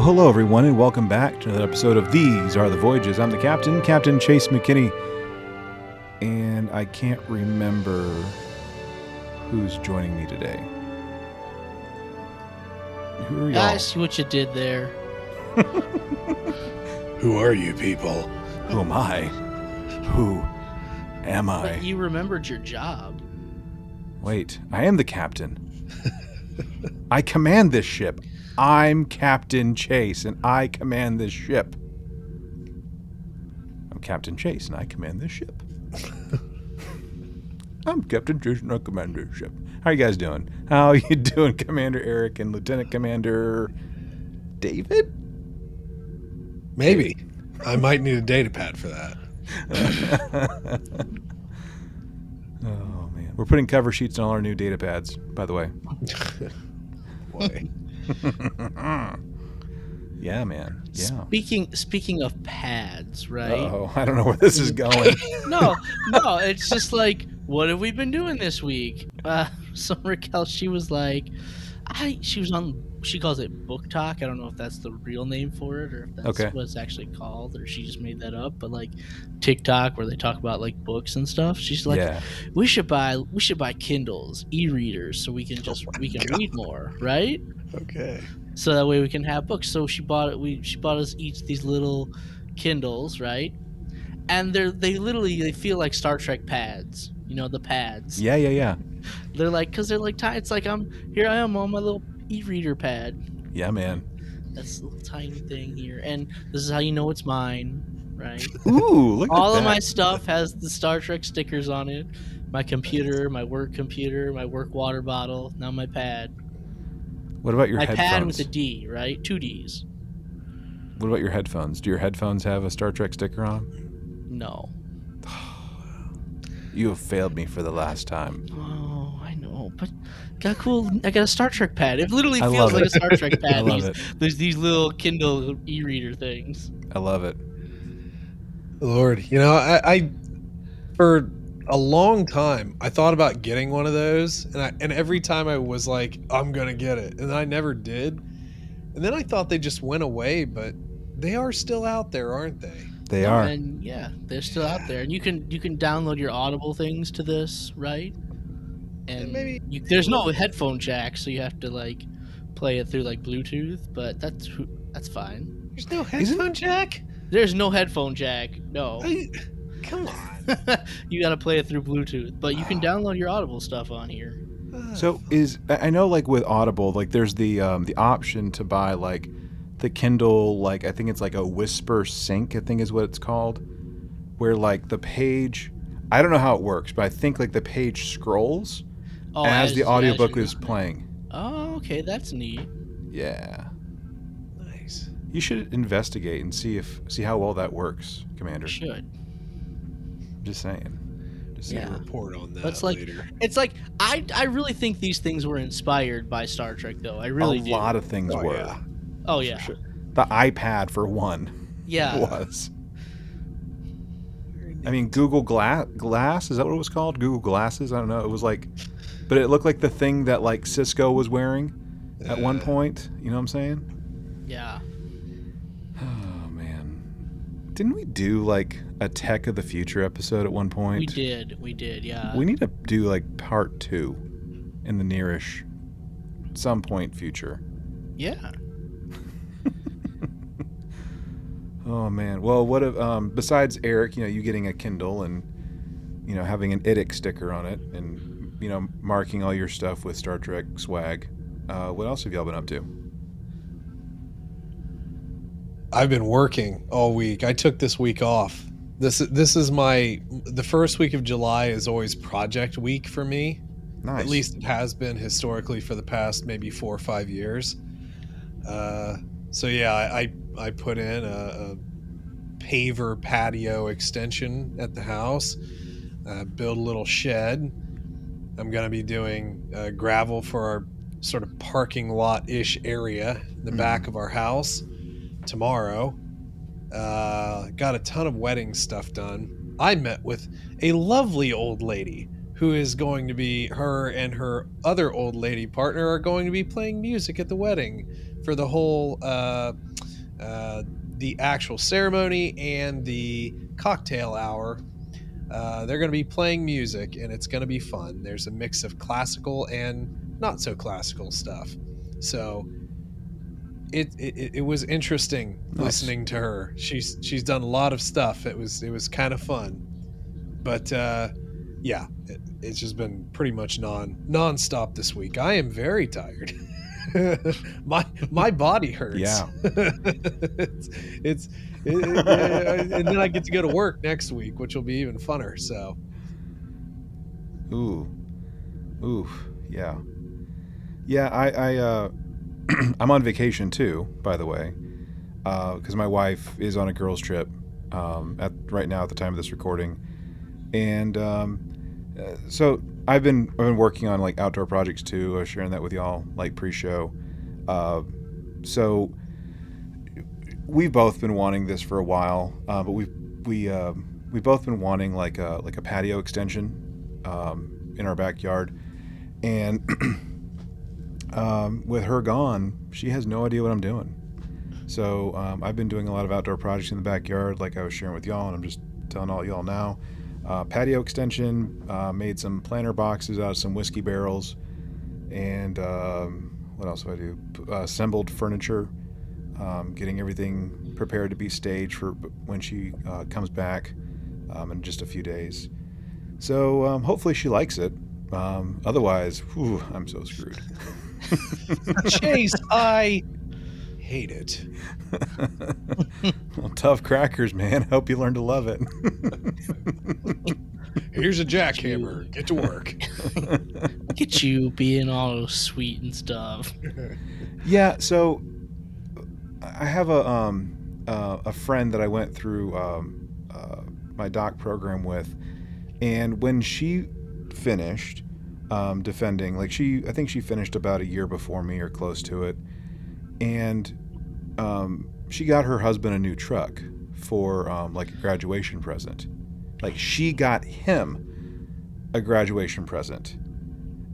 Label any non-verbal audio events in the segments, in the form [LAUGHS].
Well, hello, everyone, and welcome back to another episode of These Are the Voyages. I'm the captain, Captain Chase McKinney, and I can't remember who's joining me today. Who are y'all? I see what you did there. [LAUGHS] Who are you people? Who am I? Who am I? But you remembered your job. Wait, I am the captain. I command this ship. I'm Captain Chase, and I command this ship. I'm Captain Chase, and I command this ship. [LAUGHS] I'm Captain Chase, and I command this ship. How are you guys doing? How are [LAUGHS] you doing, Commander Eric and Lieutenant Commander David? Maybe. I might need a data pad for that. [LAUGHS] Oh man, we're putting cover sheets on all our new data pads. By the way. Boy. [LAUGHS] Yeah, man. Yeah. Speaking speaking of pads, right? Oh, I don't know where this is going. [LAUGHS] No, no, it's just like, what have we been doing this week? Uh, [LAUGHS] so Raquel, she was like, I she was on. She calls it BookTok. I don't know if that's the real name for it or if that's Okay. what it's actually called, or she just made that up. But like TikTok, where they talk about like books and stuff, she's like, yeah. we should buy we should buy Kindles, e-readers, so we can just my we can God. read more, right? Okay. so that way we can have books. So she bought it. We she bought us each these little Kindles, right? And they're they literally they feel like Star Trek pads. You know the pads. Yeah, yeah, yeah. They're like because they're like ti- it's like I'm here. I am on my little e-reader pad. Yeah, man. That's a little tiny thing here, and this is how you know it's mine, right? [LAUGHS] Ooh, look at that. All at of that. my stuff has the Star Trek stickers on it. My computer, my work computer, my work water bottle. Now my pad. What about your my pad headphones? with a D, right? Two D's. What about your headphones? Do your headphones have a Star Trek sticker on? No. [SIGHS] You have failed me for the last time. Oh, I know, but got cool. I got a Star Trek pad. It literally I feels love like it. a Star Trek [LAUGHS] pad. I love these, it. There's these little Kindle e-reader things. I love it. Lord, you know, I, I for a long time I thought about getting one of those, and I and every time I was like, I'm gonna get it, and I never did. And then I thought they just went away, but they are still out there, aren't they? They are. and yeah, they're still out there, and you can you can download your Audible things to this, right? And maybe- you, there's no headphone jack, so you have to like play it through like Bluetooth, but that's that's fine. There's no Isn't- headphone jack. There's no headphone jack. No, I, come on. [LAUGHS] you got to play it through Bluetooth, but you can download your Audible stuff on here. So is I I know like with Audible, like there's the um, the option to buy like the Kindle, like I think it's like a Whisper Sync, I think is what it's called, where like the page, I don't know how it works, but I think like the page scrolls Oh, as, the audiobook you're is doing it. playing. Oh, okay, that's neat. Yeah, nice. you should investigate and see if see how well that works, Commander. Should. Just saying. Just saying. Yeah. Report on that That's like- later. It's like I I really think these things were inspired by Star Trek, though. I really a do. lot of things Oh, were. yeah. oh yeah, sure. The iPad for one [LAUGHS] yeah. was. I mean, Google Glass Glass is that what it was called? Google Glasses? I don't know. It was like, but it looked like the thing that like Sisko was wearing at one Uh, point. You know what I'm saying? Yeah. Didn't we do like a Tech of the Future episode at one point? We did. We did. Yeah. We need to do like part two in the nearish, some point future. yeah. [LAUGHS] Oh man. Well, what if um, besides Eric, you know, you getting a Kindle and you know having an IDIC sticker on it and you know marking all your stuff with Star Trek swag. Uh, what else have y'all been up to? I've been working all week. I took this week off. This this is my the first week of July is always project week for me. Nice. At least it has been historically for the past maybe four or five years. Uh, so yeah, I I, I put in a, a paver patio extension at the house. Uh, build a little shed. I'm gonna be doing uh, gravel for our sort of parking lot ish area in the Mhm. back of our house tomorrow. Uh, got a ton of wedding stuff done. I met with a lovely old lady who is going to be her and her other old lady partner are going to be playing music at the wedding for the whole uh, uh, the actual ceremony and the cocktail hour. Uh, they're going to be playing music and it's going to be fun. There's a mix of classical and not so classical stuff. So it it, it was interesting Nice. listening to her. She's she's done a lot of stuff. It was it was kind of fun, but uh, yeah, it, it's just been pretty much non nonstop this week. I am very tired. [LAUGHS] my my body hurts. Yeah. [LAUGHS] it's it's it, it- and then I get to go to work next week, which will be even funner. So Ooh, ooh, yeah, yeah. I, I, uh, [CLEARS THROAT] I'm on vacation too, by the way, because my wife is on a girls' trip um, at right now at the time of this recording, and um, uh, so I've been I've been working on like outdoor projects too. I was sharing that with y'all like pre-show. Uh, so we've both been wanting this for a while, uh, but we we uh, we've both been wanting like a like a patio extension um, in our backyard, and [CLEARS THROAT] um, with her gone, she has no idea what I'm doing. So um, I've been doing a lot of outdoor projects in the backyard, like I was sharing with y'all, and I'm just telling all y'all now. Uh, patio extension, uh, made some planter boxes out of some whiskey barrels, and um, what else do I do? Uh, assembled furniture, um, getting everything prepared to be staged for when she uh, comes back um, in just a few days. So um, hopefully she likes it. Um, otherwise, whew, I'm so screwed. [LAUGHS] Chase, I hate it. well, tough crackers, man. Hope you learn to love it. Here's a jackhammer. Get to work. [LAUGHS] Look at you being all sweet and stuff. yeah. So I have a um, uh, a friend that I went through um, uh, my doc program with, and when she finished um, defending, like she, I think she finished about a year before me or close to it, and um, she got her husband a new truck for um, like a graduation present. Like she got him a graduation present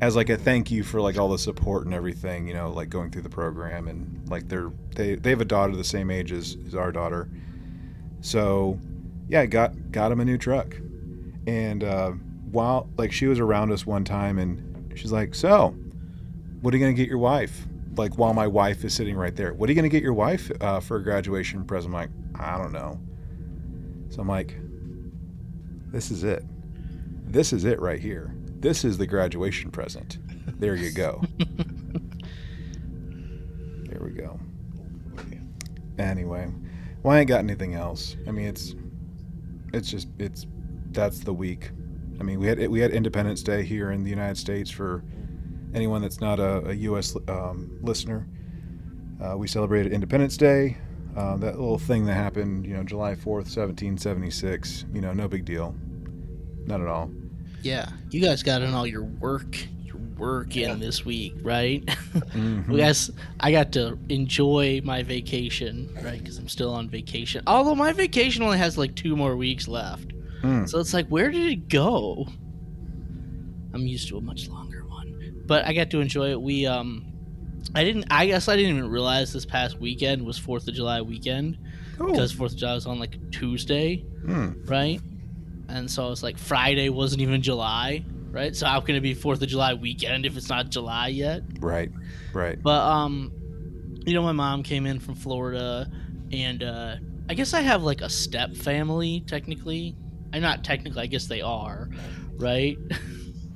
as like a thank you for like all the support and everything, you know, like going through the program and like they're they they have a daughter the same age as, as our daughter. So yeah, got got him a new truck. And uh, while like she was around us one time and she's like, "So, what are you gonna get your wife?" Like while my wife is sitting right there, what are you gonna get your wife uh, for a graduation present? I'm like, I don't know. So I'm like, this is it. This is it right here. This is the graduation present. There you go. [LAUGHS] there we go. Anyway, well, I ain't got anything else. I mean, it's it's just it's that's the week. I mean, we had we had Independence Day here in the United States for anyone that's not a, a U.S. Um, listener. Uh, we celebrated Independence Day. Uh, that little thing that happened, you know, July 4th, 1776. You know, no big deal. Not at all. Yeah, you guys got in all your work, your work in this week, right? [LAUGHS] Mhm. we guys, I got to enjoy my vacation, right? Because I'm still on vacation. Although my vacation only has like two more weeks left, Mm. so it's like, where did it go? I'm used to a much longer one, but I got to enjoy it. We, um, I didn't. I guess I didn't even realize this past weekend was Fourth of July weekend Oh. because Fourth of July was on like Tuesday, Mm. right? And so I was like Friday wasn't even July, right? So how can it be Fourth of July weekend if it's not July yet? Right. Right. But um, you know, my mom came in from Florida, and uh, I guess I have like a step family technically. I'm not technically. I guess they are, right?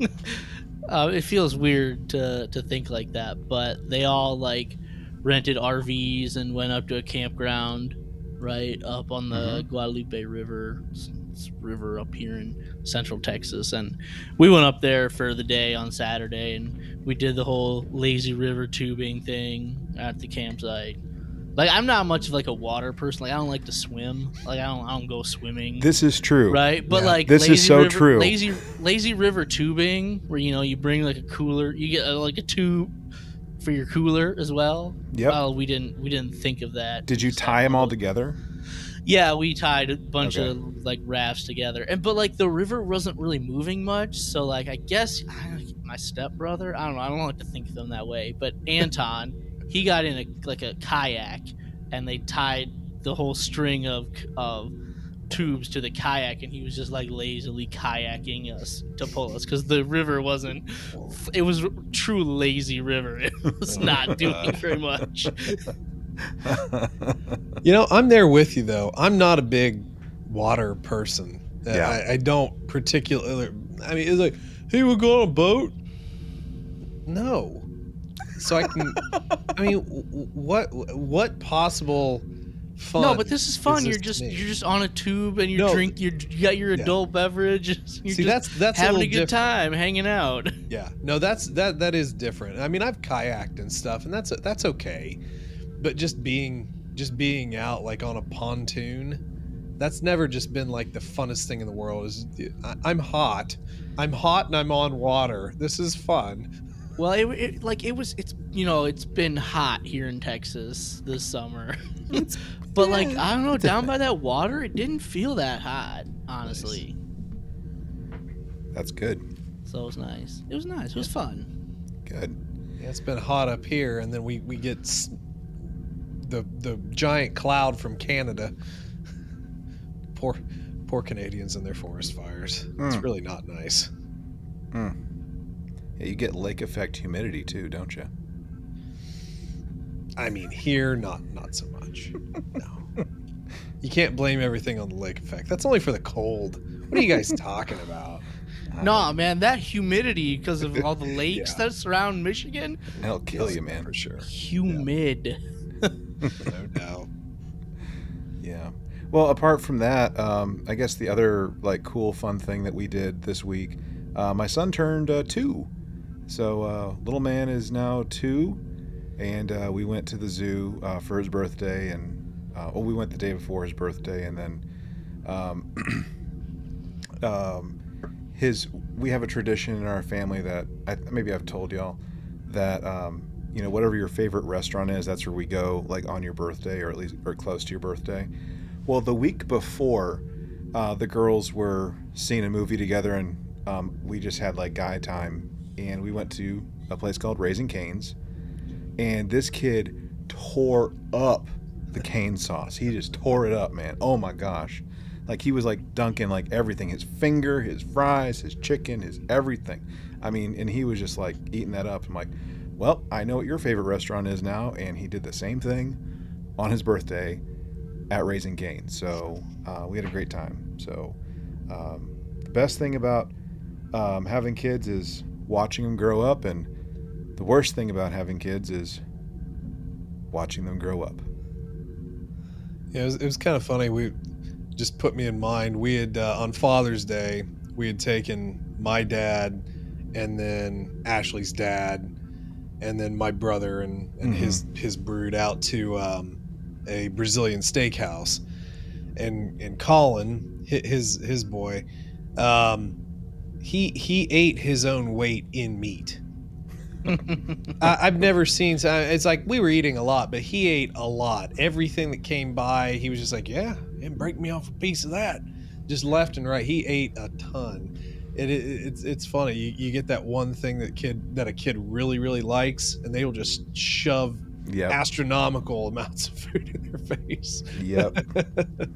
[LAUGHS] uh, it feels weird to to think like that, but they all like rented RVs and went up to a campground, right up on the Guadalupe River, it's, it's a river up here in Central Texas, and we went up there for the day on Saturday, and we did the whole lazy river tubing thing at the campsite. Like I'm not much of like a water person. Like I don't like to swim. Like I don't I don't go swimming. This is true. right? But Yeah. like This is so river, true. Lazy lazy river tubing, where you know you bring like a cooler, you get uh, like a tube for your cooler as well. Yeah. Well, we didn't we didn't think of that. Did you tie them all together? Yeah, we tied a bunch Okay. of like rafts together, and but like the river wasn't really moving much, so like I guess my stepbrother, I don't know, I don't like to think of them that way, but Anton, he got in a like a kayak, and they tied the whole string of of tubes to the kayak, and he was just like lazily kayaking us to pull us because the river wasn't. It was a true lazy river. It [LAUGHS] was not doing very much. [LAUGHS] You know, I'm there with you though. I'm not a big water person. Uh, Yeah. I, I don't particularly. I mean, it's like, hey, we'll go on a boat. No. So I can. I mean, what what possible fun? No, but this is fun. you're just you're just on a tube and you No. drink. You're, you got your Yeah. adult beverage. [LAUGHS] You're See, that's that's having a, a, good different. time, hanging out. [LAUGHS] Yeah, no, that's that that is different. I mean, I've kayaked and stuff, and that's that's okay. But just being just being out like on a pontoon, that's never just been like the funnest thing in the world. Is I'm hot, I'm hot, and I'm on water. This is fun. Well, it, it like it was. It's you know it's been hot here in Texas this summer, [LAUGHS] but like I don't know, down by that water, it didn't feel that hot, honestly. That's good. So it was nice. It was nice. It was fun. Good. Yeah, it's been hot up here, and then we we get s- the the giant cloud from Canada. [LAUGHS] poor poor Canadians and their forest fires. It's Mm. really not nice. Yeah, you get lake effect humidity too, don't you? I mean, here, not not so much. No, you can't blame everything on the lake effect. That's only for the cold. What are you guys [LAUGHS] talking about? Nah, man, that humidity because of all the [LAUGHS] lakes Yeah. that surround Michigan, It'll kill you, man. for sure. humid. No doubt. [LAUGHS] Yeah. Well, apart from that, um, I guess the other like cool, fun thing that we did this week, uh, my son turned uh, two, so uh, little man is now two, and uh, we went to the zoo uh, for his birthday, and uh, well, we went the day before his birthday, and then um, [CLEARS THROAT] um, his we have a tradition in our family that I, maybe I've told y'all that um, you know whatever your favorite restaurant is, that's where we go like on your birthday or at least or close to your birthday. Well, the week before, uh, the girls were seeing a movie together, and um, we just had like guy time, and we went to a place called Raising Canes, and this kid tore up the cane sauce. He just tore it up, man. Oh my gosh. Like he was like dunking like everything his finger, his fries, his chicken, his everything. I mean, and he was just like eating that up. I'm like, well, I know what your favorite restaurant is now. And he did the same thing on his birthday at Raising Cane's. So uh, we had a great time. So um, the best thing about um, having kids is watching them grow up. And the worst thing about having kids is watching them grow up. Yeah, it was, it was kind of funny. We just put me in mind. We had uh, on Father's Day, we had taken my dad, and then Ashley's dad, and then my brother and, and his his brood out to um, a Brazilian steakhouse, and and Colin, hi- his his boy, um, he he ate his own weight in meat. [LAUGHS] I, I've never seen. It's like we were eating a lot, but he ate a lot. Everything that came by, he was just like, "Yeah, and break me off a piece of that." Just left and right. He ate a ton. It, it, it's it's funny. You, you get that one thing that kid that a kid really really likes, and they will just shove Yep. astronomical amounts of food in their face. Yep. [LAUGHS]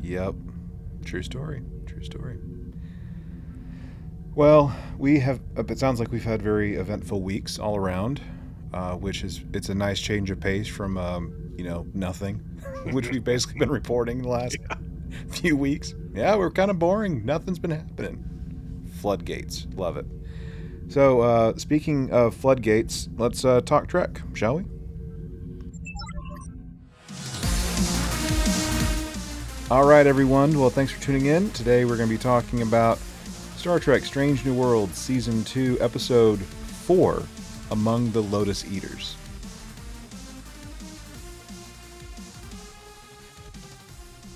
Yep. True story. True story. Well, we have. It sounds like we've had very eventful weeks all around, uh, which is it's a nice change of pace from um, you know nothing, [LAUGHS] which we've basically been reporting the last [LAUGHS] few weeks. Yeah, we're kind of boring. Nothing's been happening. Floodgates, love it. So, uh, speaking of floodgates, let's uh, talk Trek, shall we? All right, everyone. Well, thanks for tuning in. Today we're going to be talking about Star Trek Strange New World, Season 2, Episode 4 Among the Lotus Eaters.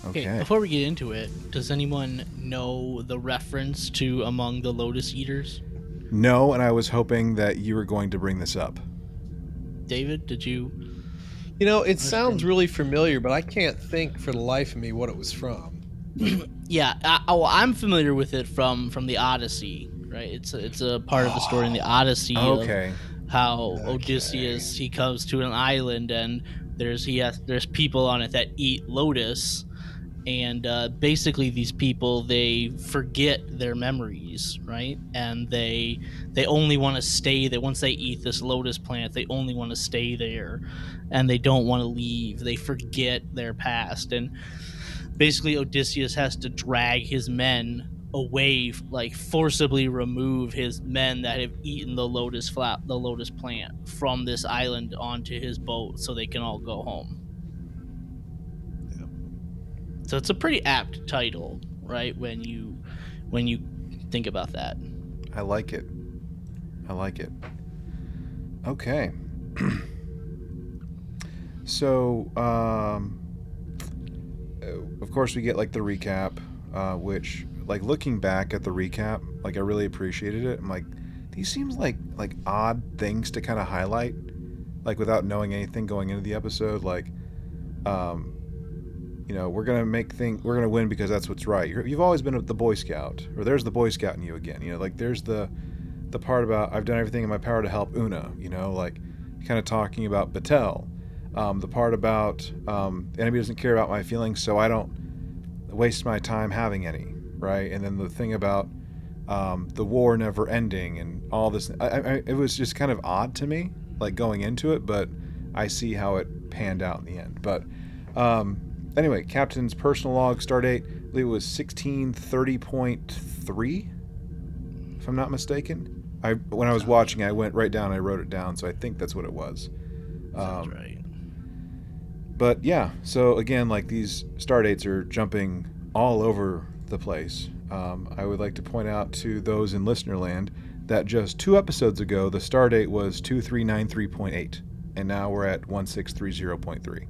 Okay, Okay. before we get into it, does anyone know the reference to Among the Lotus Eaters? No, and I was hoping that you were going to bring this up. David, did you? You know, it sounds really familiar, but I can't think for the life of me what it was from. [CLEARS THROAT] Yeah, I, oh, I'm familiar with it from from the Odyssey, right? It's a, it's a part of the story in the [GASPS] Odyssey of Okay. how Okay. Odysseus he comes to an island and there's he has there's people on it that eat lotus, and uh, basically these people they forget their memories, right? And they they only want to stay there once they eat this lotus plant. They only want to stay there, and they don't want to leave. They forget their past and basically Odysseus has to drag his men away, like forcibly remove his men that have eaten the lotus flat, the lotus plant from this island onto his boat, so they can all go home. Yeah. So it's a pretty apt title, right? When you when you think about that. I like it. I like it. Okay. [CLEARS THROAT] so, um, of course, we get like the recap, uh, which, like, looking back at the recap, like, I really appreciated it. I'm like, these seems like like odd things to kind of highlight, like, without knowing anything going into the episode. Like, um, you know, we're gonna make thing, we're gonna win because that's what's right. You're, you've always been the Boy Scout, or there's the Boy Scout in you again. You know, like there's the the part about I've done everything in my power to help Una. You know, like kind of talking about Batel. Um, the part about um, the enemy doesn't care about my feelings, so I don't waste my time having any. Right, and then the thing about um, the war never ending and all this. I, I, it was just kind of odd to me, like going into it, but I see how it panned out in the end. But um, anyway, Captain's personal log start date, I believe it was 1630.3, if I'm not mistaken. I when I was watching, I went right down, I wrote it down, so I think that's what it was. Sounds Um, right. But yeah, so again, like these star dates are jumping all over the place. Um, I would like to point out to those in listener land that just two episodes ago, the star date was 2393.8, and now we're at 1630.3.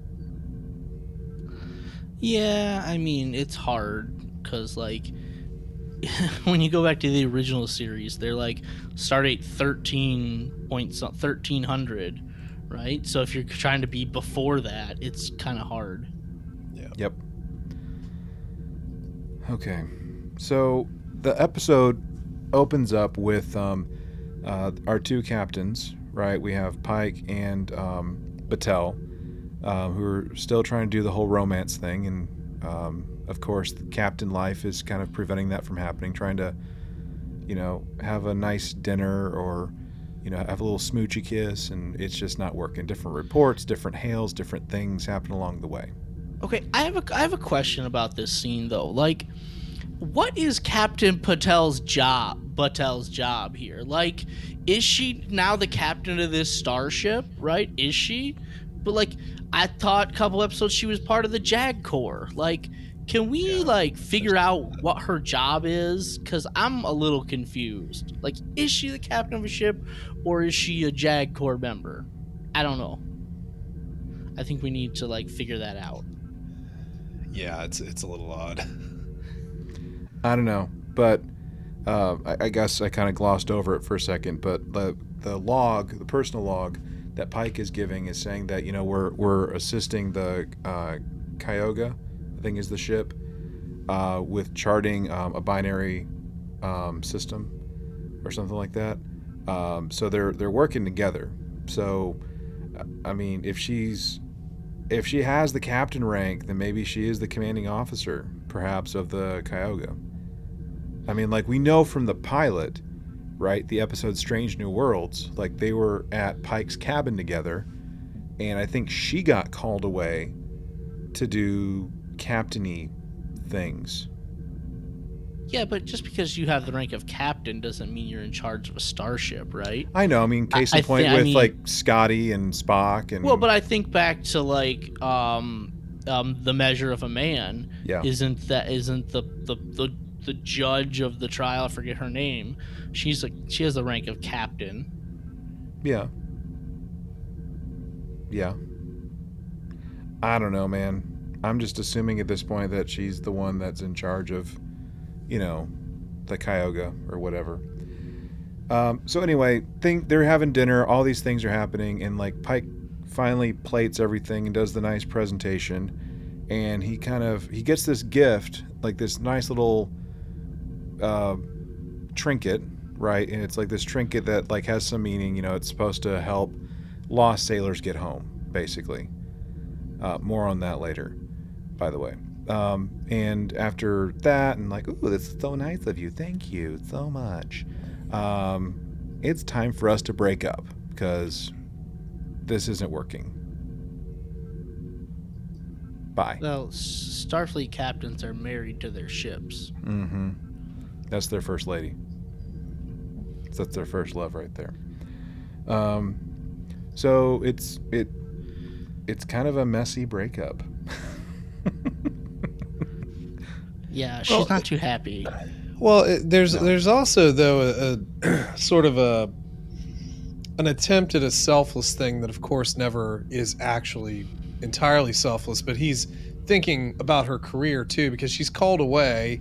Yeah, I mean it's hard because like [LAUGHS] when you go back to the original series, they're like start at thirteen point thirteen hundred, right? So if you're trying to be before that, it's kind of hard. Yeah. Yep. Okay. So the episode opens up with um, uh, our two captains, right? We have Pike and um, Batel, uh, who are still trying to do the whole romance thing. And um, of course, the captain life is kind of preventing that from happening, trying to, you know, have a nice dinner or, you know, have a little smoochy kiss. And it's just not working. Different reports, different hails, different things happen along the way. Okay, I have a I have a question about this scene though. Like, what is Captain Patel's job? Patel's job here? Like, is she now the captain of this starship? Right? Is she? But like, I thought a couple episodes she was part of the Jag Corps. Like, can we Yeah, like figure out what her job is? Cause I'm a little confused. Like, is she the captain of a ship, or is she a Jag Corps member? I don't know. I think we need to like figure that out. Yeah, it's it's a little odd. I don't know, but uh, I, I guess I kind of glossed over it for a second. But the the log, the personal log that Pike is giving, is saying that you know we're we're assisting the uh, Cayuga, I think is the ship, uh, with charting um, a binary um, system or something like that. Um, so they're they're working together. So, I mean, if she's if she has the captain rank, then maybe she is the commanding officer, perhaps, of the Cayuga. I mean, like we know from the pilot, right? The episode Strange New Worlds, like they were at Pike's cabin together, and I think she got called away to do captainy things. Yeah, but just because you have the rank of captain doesn't mean you're in charge of a starship, right? I know. I mean, case I- in I point I with mean- like Scotty and Spock and Well, but I think back to like um, um, the measure of a man. yeah, Isn't that isn't the the, the the judge of the trial? I forget her name. She's like she has the rank of captain. yeah, yeah. I don't know, man. I'm just assuming at this point that she's the one that's in charge of, you know, the Cayuga or whatever. Um, so anyway, they're having dinner. All these things are happening, and like Pike finally plates everything and does the nice presentation, and he kind of he gets this gift, like this nice little uh, trinket, right? And it's like this trinket that like has some meaning. You know, it's supposed to help lost sailors get home, basically. Uh, more on that later, by the way. Um, and after that, and like, ooh, this is so nice of you. Thank you so much. Um, it's time for us to break up because this isn't working. Bye. Well, Starfleet captains are married to their ships. Mm-hmm. That's their first lady. That's their first love right there. Um, so it's it it's kind of a messy breakup. [LAUGHS] Yeah, she's Well, not too happy. Well, it, there's No. there's also though a, a [CLEARS THROAT] sort of a an attempt at a selfless thing that, of course, never is actually entirely selfless. But he's thinking about her career too, because she's called away,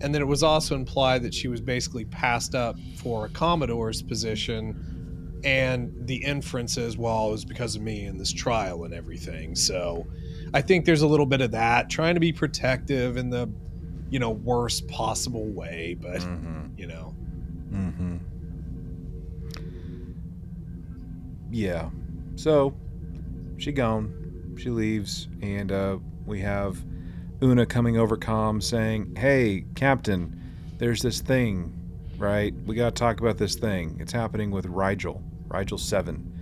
and then it was also implied that she was basically passed up for a commodore's position. And the inference is, well, it was because of me and this trial and everything. So, I think there's a little bit of that, trying to be protective in the, you know, worst possible way. But Mm-hmm. you know, Mm-hmm. Yeah. So she gone. She leaves, and uh, we have Una coming over comm saying, "Hey, Captain, there's this thing, right? We got to talk about this thing. It's happening with Rigel, Rigel Seven.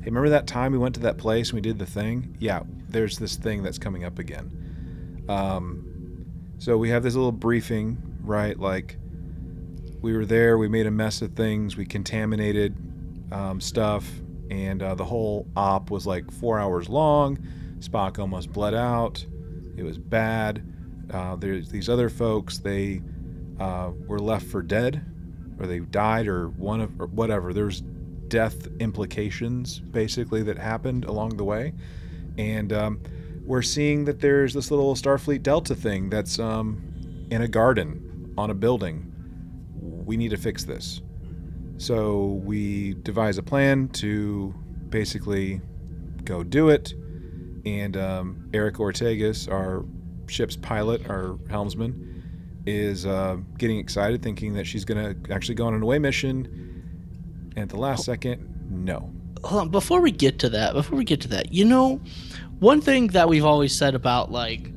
Hey, remember that time we went to that place and we did the thing? Yeah, there's this thing that's coming up again. Um, so we have this little briefing, right? Like." we were there. We made a mess of things. We contaminated um, stuff, and uh, the whole op was like four hours long. Spock almost bled out. It was bad. Uh, there's these other folks. They uh, were left for dead, or they died, or one of or whatever. There's death implications basically that happened along the way, and um, we're seeing that there's this little Starfleet Delta thing that's um, in a garden on a building we need to fix this. So we devise a plan to basically go do it. And um, Erica Ortegas, our ship's pilot, our helmsman, is uh, getting excited, thinking that she's going to actually go on an away mission. And at the last second, no. Hold on, before we get to that, before we get to that, you know, one thing that we've always said about like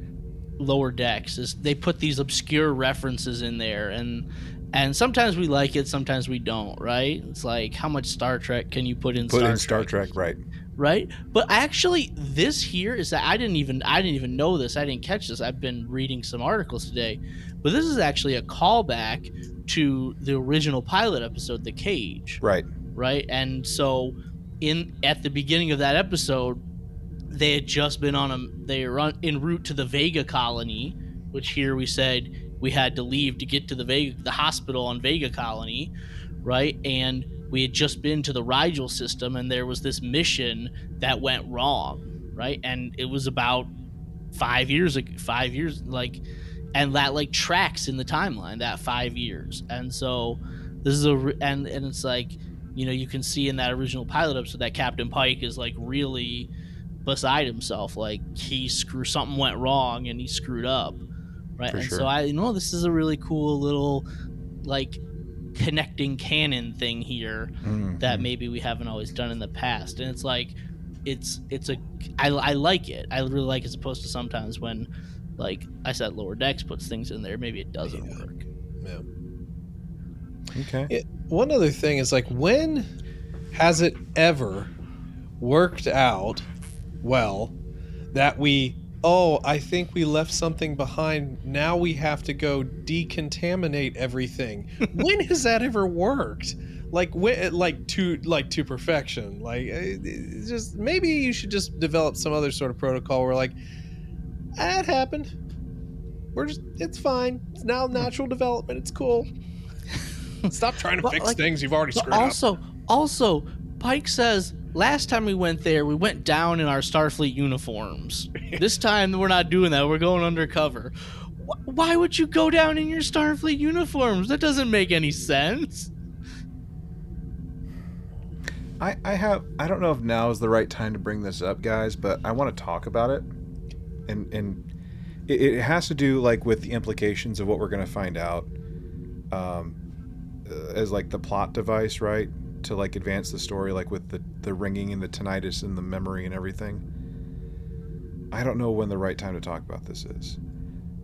lower decks is they put these obscure references in there and and sometimes we like it, sometimes we don't, right? It's like how much Star Trek can you put in Put Star in Star Trek, right? right? But actually, this here is that I didn't even I didn't even know this. I didn't catch this. I've been reading some articles today, but this is actually a callback to the original pilot episode, The Cage, Right. right? And so, in at the beginning of that episode, they had just been on a they were en route to the Vega colony, which here we said we had to leave to get to the Vega the hospital on Vega colony, right? And we had just been to the Rigel system, and there was this mission that went wrong, right? And it was about five years ago, five years like, and that like tracks in the timeline that five years, and so this is a and and it's like you know you can see in that original pilot episode that Captain Pike is like really beside himself, like he screw something went wrong and he screwed up, right? For and sure. so I you know this is a really cool little like connecting canon thing here Mhm. that maybe we haven't always done in the past and it's like it's it's a I, I like it i really like it as opposed to sometimes when like i said lower decks puts things in there maybe it doesn't Yeah. work yeah. Okay. It, one other thing is like when has it ever worked out well that we oh i think we left something behind now we have to go decontaminate everything. [LAUGHS] When has that ever worked? Like when like to like to perfection. Like eh, just maybe you should just develop some other sort of protocol where like that happened. We're just it's fine. It's now natural development. It's cool [LAUGHS] Stop trying to Well, fix like- things you've already but screwed up. also also pike says last time we went there we went down in our starfleet uniforms. [LAUGHS] This time we're not doing that. We're going undercover. Wh- why would you go down in your starfleet uniforms? That doesn't make any sense. I, I have I don't know if now is the right time to bring this up, guys, but I want to talk about it, and and it, it has to do like with the implications of what we're gonna find out, um, as like the plot device, right, to like advance the story, like with the the ringing and the tinnitus and the memory and everything. I don't know when the right time to talk about this is.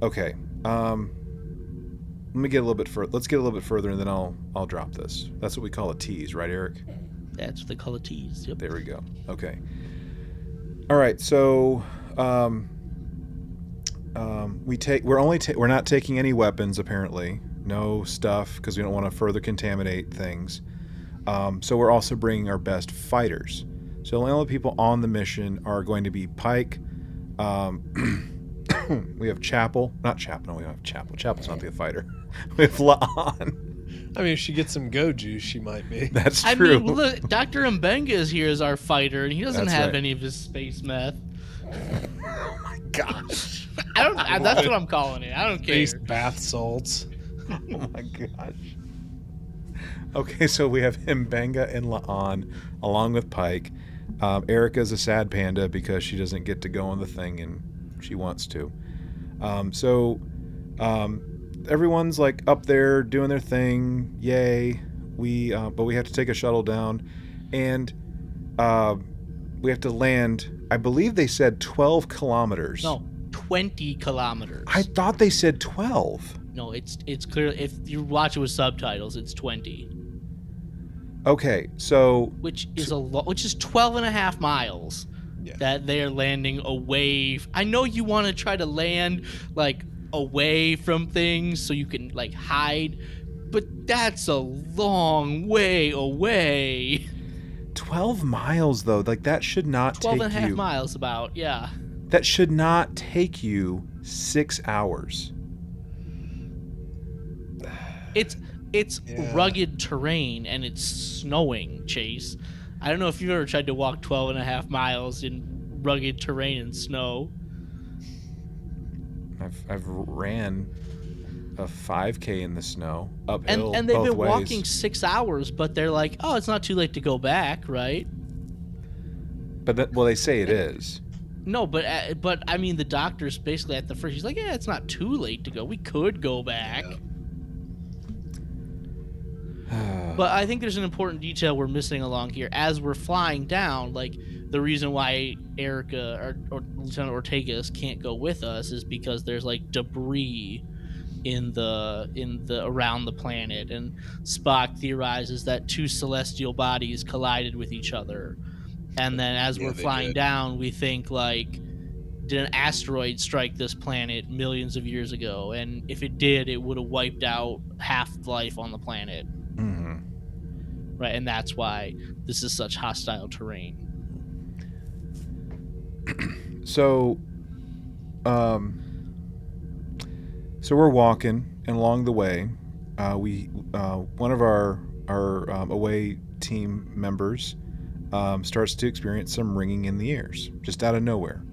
Okay, um, let me get a little bit further. Let's get a little bit further, and then I'll I'll drop this. That's what we call a tease, right, Eric? That's what they call a tease. Yep. There we go. Okay. All right. So, um, um, we take. We're only. Ta- we're not taking any weapons. Apparently, no stuff because we don't want to further contaminate things. Um, so we're also bringing our best fighters. So the only people on the mission are going to be Pike. Um, [COUGHS] we have Chapel. Not Chapel. No, we don't have Chapel. Chapel's not the fighter. [LAUGHS] We have La'an. I mean, if she gets some go juice, she might be. [LAUGHS] That's true. I mean, look, Dr. Mbenga is here as our fighter, and he doesn't That's have right. any of his space meth. [LAUGHS] oh my gosh. I don't. I, that's what I'm calling it. I don't care. Space bath salts. [LAUGHS] Oh my gosh. Okay, so we have Mbenga and La'an along with Pike. Um, Erica's a sad panda because she doesn't get to go on the thing and she wants to. Um, so um, everyone's like up there doing their thing. Yay. We uh, but we have to take a shuttle down and uh, we have to land. I believe they said 12 kilometers. No, 20 kilometers. I thought they said 12. No, it's it's clear. If you watch it with subtitles, it's 20, Okay, so which is a lot. Which is 12 and a half miles. Yeah. That they're landing away. f- I know you want to try to land like away from things so you can like hide, but that's a long way away. 12 miles though like that should not 12 take and a half you miles about yeah that should not take you six hours it's it's Yeah. rugged terrain and it's snowing chase. I don't know if you've ever tried to walk 12 and a half miles in rugged terrain and snow. I've, I've ran a 5k in the snow and uphill and they've both been ways. walking six hours but they're like oh it's not too late to go back right? But that, well they say it is. No but uh, but i mean the doctor's basically at the first he's like yeah it's not too late to go. We could go back [SIGHS] But I think there's an important detail we're missing along here. As we're flying down, like the reason why Erica or, or Lieutenant Ortegas can't go with us is because there's like debris in the in the around the planet, and Spock theorizes that two celestial bodies collided with each other, and then as Yeah, we're flying did. down, we think like. Did an asteroid strike this planet millions of years ago? And if it did, it would have wiped out half life on the planet. Right? And that's why this is such hostile terrain. [CLEARS THROAT] so um so we're walking and along the way uh, we uh, one of our our um, away team members um, starts to experience some ringing in the ears just out of nowhere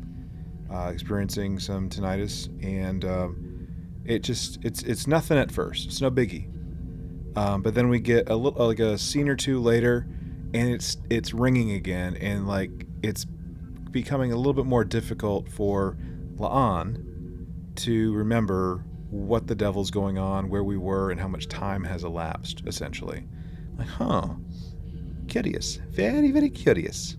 uh, experiencing some tinnitus and um, it just it's it's nothing at first it's no biggie um, but then we get a little like a scene or two later and it's it's ringing again and like it's becoming a little bit more difficult for La'an to remember what the devil's going on, where we were, and how much time has elapsed, essentially. Like, huh. Curious. Very, very curious.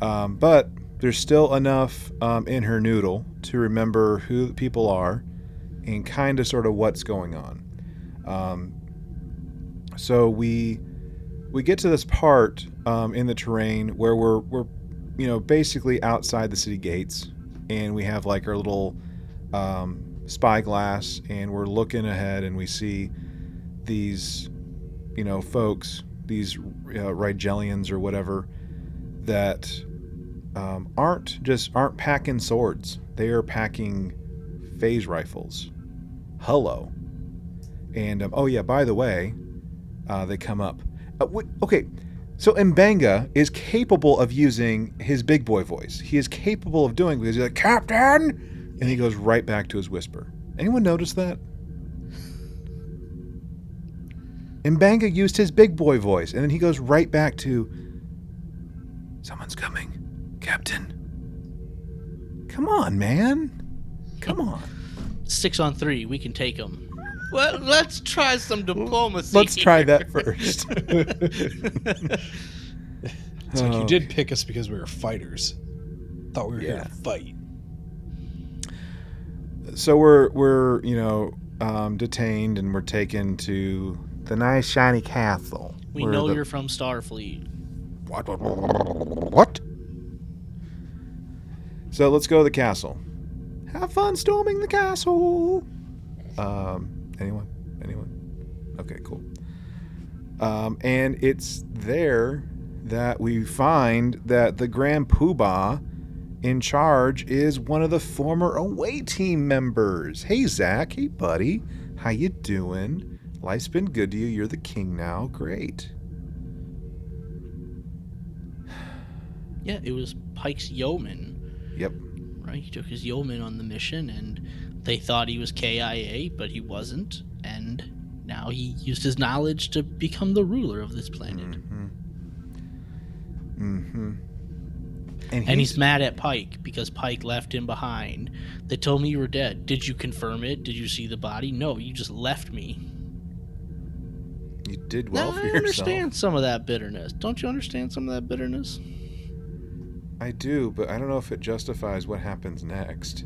Um, but there's still enough um, in her noodle to remember who people are and kind of sort of what's going on. Um, so we we get to this part um, in the terrain where we're we're you know basically outside the city gates and we have like our little um, spyglass and we're looking ahead and we see these you know folks these uh, Rigelians or whatever that um, aren't just aren't packing swords. They are packing phase rifles. Hello. And um, oh yeah by the way uh, they come up uh, wait, okay so Mbenga is capable of using his big boy voice. He is capable of doing because he's like, Captain! And he goes right back to his whisper. Anyone notice that? Mbenga used his big boy voice, and then he goes right back to, "Someone's coming, Captain." Come on, man. Come on. Six on three, we can take them. Well, let's try some diplomacy. Let's try here. that first. [LAUGHS] It's like you Oh. did pick us because we were fighters. Thought we were here to fight. so we're we're you know um, detained and we're taken to the nice shiny castle. we know the- you're from Starfleet. What? What? What? What? So let's go to the castle. Have fun storming the castle. Um, anyone? Anyone? Okay, cool. Um, and it's there that we find that the Grand Poobah in charge is one of the former away team members. Hey, Zach. Hey, buddy. How you doing? Life's been good to you. You're the king now. Great. [SIGHS] Yeah, it was Pike's yeoman. Yep. Right, he took his yeoman on the mission, and they thought he was KIA, but he wasn't. And now he used his knowledge to become the ruler of this planet. Mm-hmm. Mm-hmm. And, And he's mad at Pike because Pike left him behind. They told me you were dead. Did you confirm it? Did you see the body? No, you just left me. you did well now, for I yourself. understand some of that bitterness. Don't you understand some of that bitterness? I do, but I don't know if it justifies what happens next.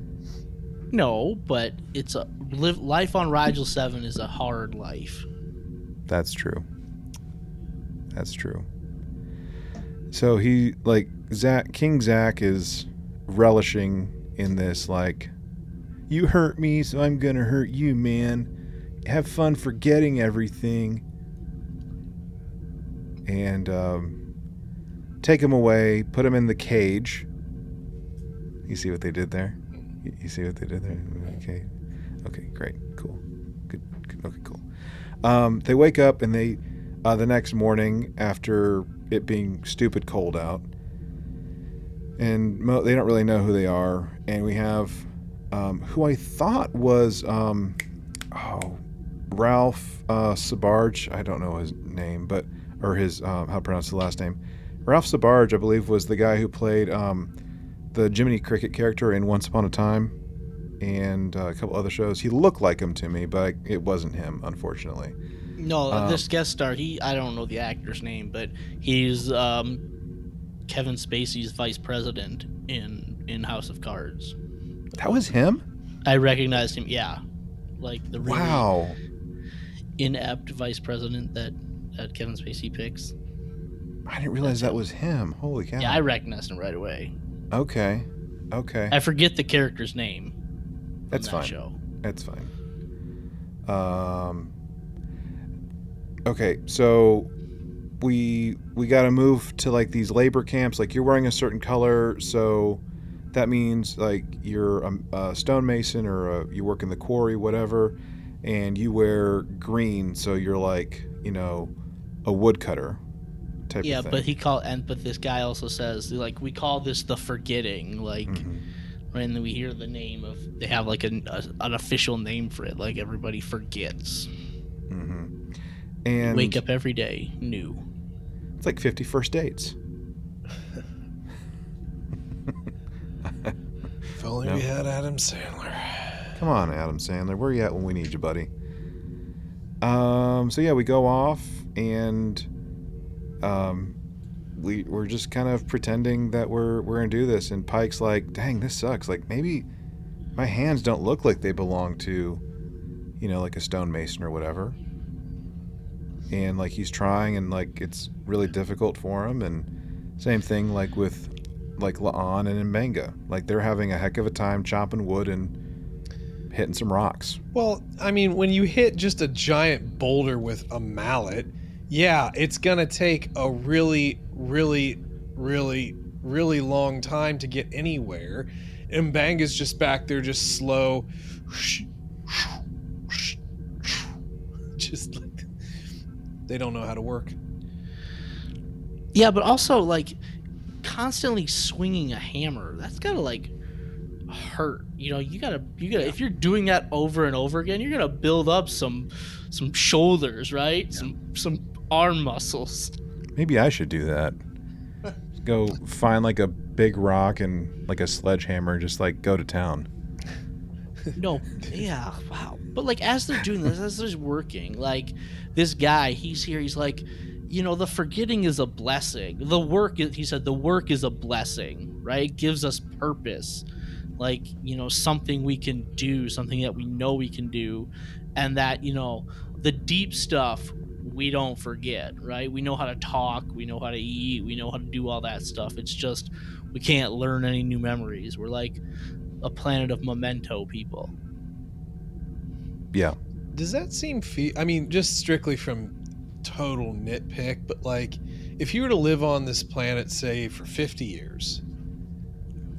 No, but it's a live, life on Rigel Seven is a hard life. That's true. That's true. So he like Zach King Zach is relishing in this like you hurt me, so I'm gonna hurt you, man. Have fun forgetting everything. And um, take him away, put him in the cage. You see what they did there? You, see what they did there? Okay. Okay, great. Cool. Good. good. Okay, cool. Um, they wake up and they, uh, the next morning after it being stupid cold out, and mo- they don't really know who they are. And we have um, who I thought was, um, oh, Ralph uh, Sbarge. I don't know his name, but or his um, how to pronounce the last name. Ralph Sbarge, I believe, was the guy who played um, the Jiminy Cricket character in Once Upon a Time and uh, a couple other shows. He looked like him to me, but it wasn't him, unfortunately. No, Um, this guest star, he I don't know the actor's name, but he's um, Kevin Spacey's vice president in in House of Cards. That was him. I recognized him. Yeah, like the really Wow. inept vice president that that Kevin Spacey picks. I didn't realize that was him. Holy cow. Yeah, I recognized him right away. Okay. Okay. I forget the character's name. That's that fine. Show. That's fine. Um. Okay, so we we got to move to like these labor camps. Like you're wearing a certain color, so that means like you're a, a stonemason or a, you work in the quarry, whatever, and you wear green, so you're like you know a woodcutter type Yeah, of thing. but he called and but this guy also says like we call this the forgetting like Mhm. when we hear the name of they have like an, a, an official name for it like everybody forgets Mhm. And wake up every day new It's like 50 first dates. [LAUGHS] [LAUGHS] If only No. we had Adam Sandler. Come on, Adam Sandler. Where are you at when we need you, buddy? Um. So yeah, we go off and um, we we're just kind of pretending that we're we're gonna do this, and Pike's like, "Dang, this sucks. Like maybe my hands don't look like they belong to, you know, like a stonemason or whatever." And like he's trying, and like it's really difficult for him, and same thing like with like La'an and Mbenga. Like they're having a heck of a time chopping wood and hitting some rocks. Well, I mean, when you hit just a giant boulder with a mallet, yeah, it's gonna take a really, really, really, really long time to get anywhere. And Mbenga's just back there, just slow, [LAUGHS] just like they don't know how to work. yeah but also like constantly swinging a hammer that's gotta like hurt. You know, you gotta you gotta if you're doing that over and over again, you're gonna build up some some shoulders, right? Some some arm muscles. Maybe I should do that. go find like a big rock and like a sledgehammer and just like go to town. No, yeah, wow. But like as they're doing this, as they're working, like this guy, he's here, he's like, you know, the forgetting is a blessing. The work is, he said, the work is a blessing, right? It gives us purpose. Like, you know, something we can do, something that we know we can do. And that, you know, the deep stuff we don't forget, right? We know how to talk, we know how to eat, we know how to do all that stuff. It's just we can't learn any new memories. We're like a planet of memento people. Yeah. Does that seem fe- I mean, just strictly from total nitpick, but like if you were to live on this planet say for 50 years,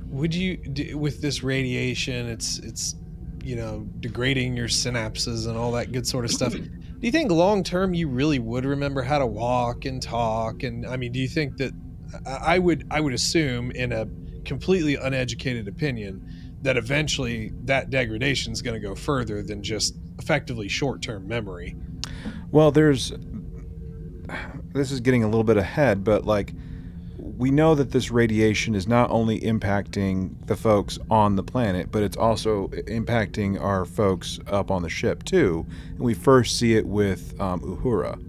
would you d- with this radiation, it's it's you know, degrading your synapses and all that good sort of stuff. Do you think long term you really would remember how to walk and talk? And I mean, do you think that I would I would assume in a completely uneducated opinion that eventually that degradation is going to go further than just effectively short term memory. Well, there's this is getting a little bit ahead, but like we know that this radiation is not only impacting the folks on the planet, but it's also impacting our folks up on the ship too. And we first see it with um, Uhura,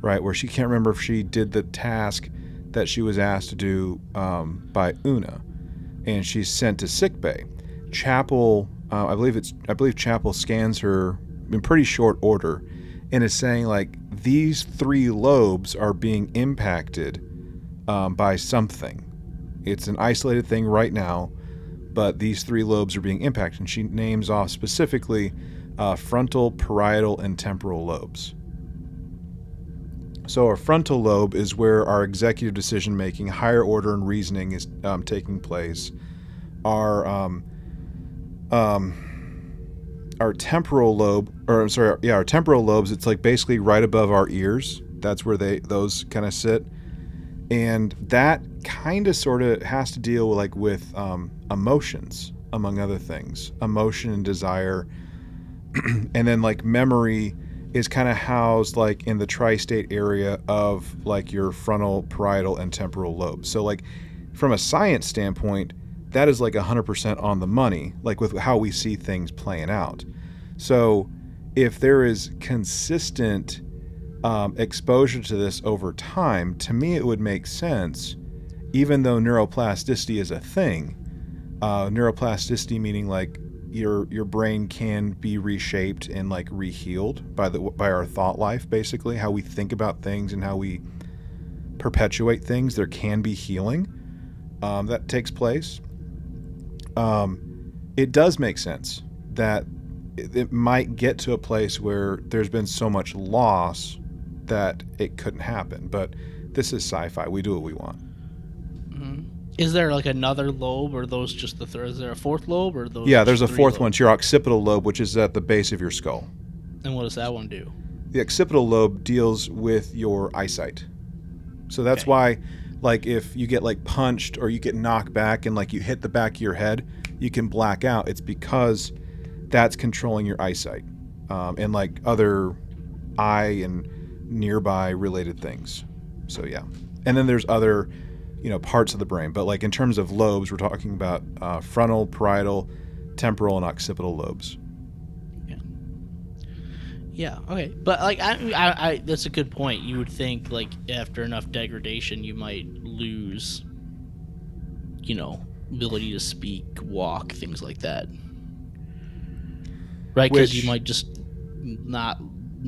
right, where she can't remember if she did the task that she was asked to do um, by Una, and she's sent to sickbay. Chapel, uh, I believe it's, I believe Chapel scans her in pretty short order, and is saying like these three lobes are being impacted um, by something. It's an isolated thing right now, but these three lobes are being impacted. And she names off specifically uh, frontal, parietal, and temporal lobes. So, our frontal lobe is where our executive decision making, higher order, and reasoning is um, taking place. Our um, um, our temporal lobe, or I'm sorry, yeah, our temporal lobes. It's like basically right above our ears. That's where they those kind of sit and that kind of sort of has to deal with, like with um, emotions among other things. Emotion and desire. [CLEARS THROAT] And then like memory is kind of housed like in the tri-state area of like your frontal parietal and temporal lobes so like from a science standpoint that is like 100% on the money like with how we see things playing out. So if there is consistent um, exposure to this over time, to me, it would make sense, even though neuroplasticity is a thing. Uh, neuroplasticity meaning like your your brain can be reshaped and like rehealed by the by our thought life, basically how we think about things and how we perpetuate things. There can be healing um, that takes place. Um, it does make sense that it might get to a place where there's been so much loss that it couldn't happen. But this is sci-fi. We do what we want. Mm-hmm. Is there like another lobe, or those just the third? Is there a fourth lobe, or those? Yeah, there's a fourth lobes? one. It's your occipital lobe, which is at the base of your skull. And what does that one do? The occipital lobe deals with your eyesight. So that's okay. why, like, if you get like punched or you get knocked back and like you hit the back of your head, you can black out. It's because that's controlling your eyesight, um, and like other eye and nearby related things. So yeah, and then there's other, you know, parts of the brain. But like in terms of lobes, we're talking about uh, frontal, parietal, temporal, and occipital lobes. Yeah. Yeah. Okay. But like, I, I, I, that's a good point. You would think like after enough degradation, you might lose, you know, ability to speak, walk, things like that. Right? Because you might just not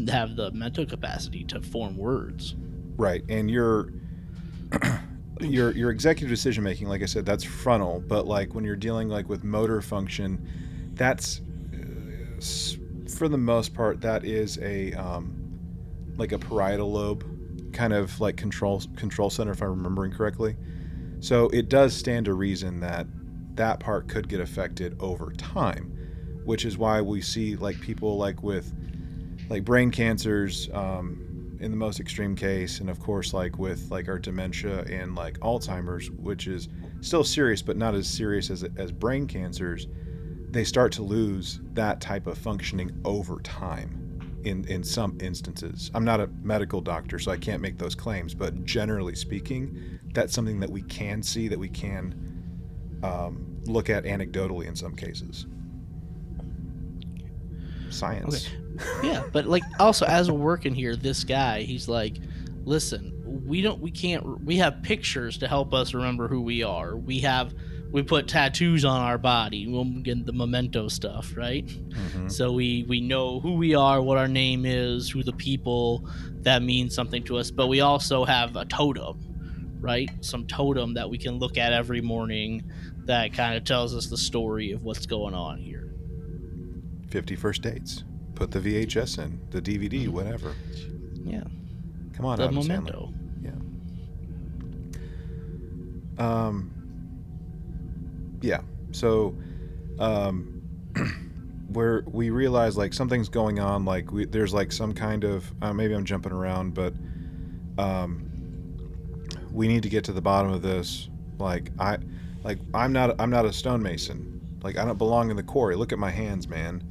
have the mental capacity to form words. Right, and your [CLEARS THROAT] your your executive decision making, like I said, that's frontal. But like when you're dealing like with motor function, that's uh, for the most part that is a um, like a parietal lobe kind of like control control center, if I'm remembering correctly. So it does stand to reason that that part could get affected over time, which is why we see like people like with like brain cancers, um, in the most extreme case, and of course, like with like our dementia and like Alzheimer's, which is still serious but not as serious as as brain cancers, they start to lose that type of functioning over time. In in some instances, I'm not a medical doctor, so I can't make those claims. But generally speaking, that's something that we can see, that we can um, look at anecdotally in some cases. Science. Yeah, but like also as we're working here, this guy, he's like, listen, we don't, we can't, we have pictures to help us remember who we are. We have, we put tattoos on our body. We'll get the memento stuff, right? Mhm. So we we know who we are, what our name is, who the people that means something to us. But we also have a totem, right? Some totem that we can look at every morning that kind of tells us the story of what's going on here. 50 first dates. Put the VHS in, the DVD, whatever. Yeah, Come on, the Adam Sandler. memento. Um, yeah. So, um, [CLEARS THROAT] where we realize like something's going on, like we, there's like some kind of uh, maybe I'm jumping around, but um, we need to get to the bottom of this. Like I, like I'm not I'm not a stonemason. Like I don't belong in the quarry. Look at my hands, man.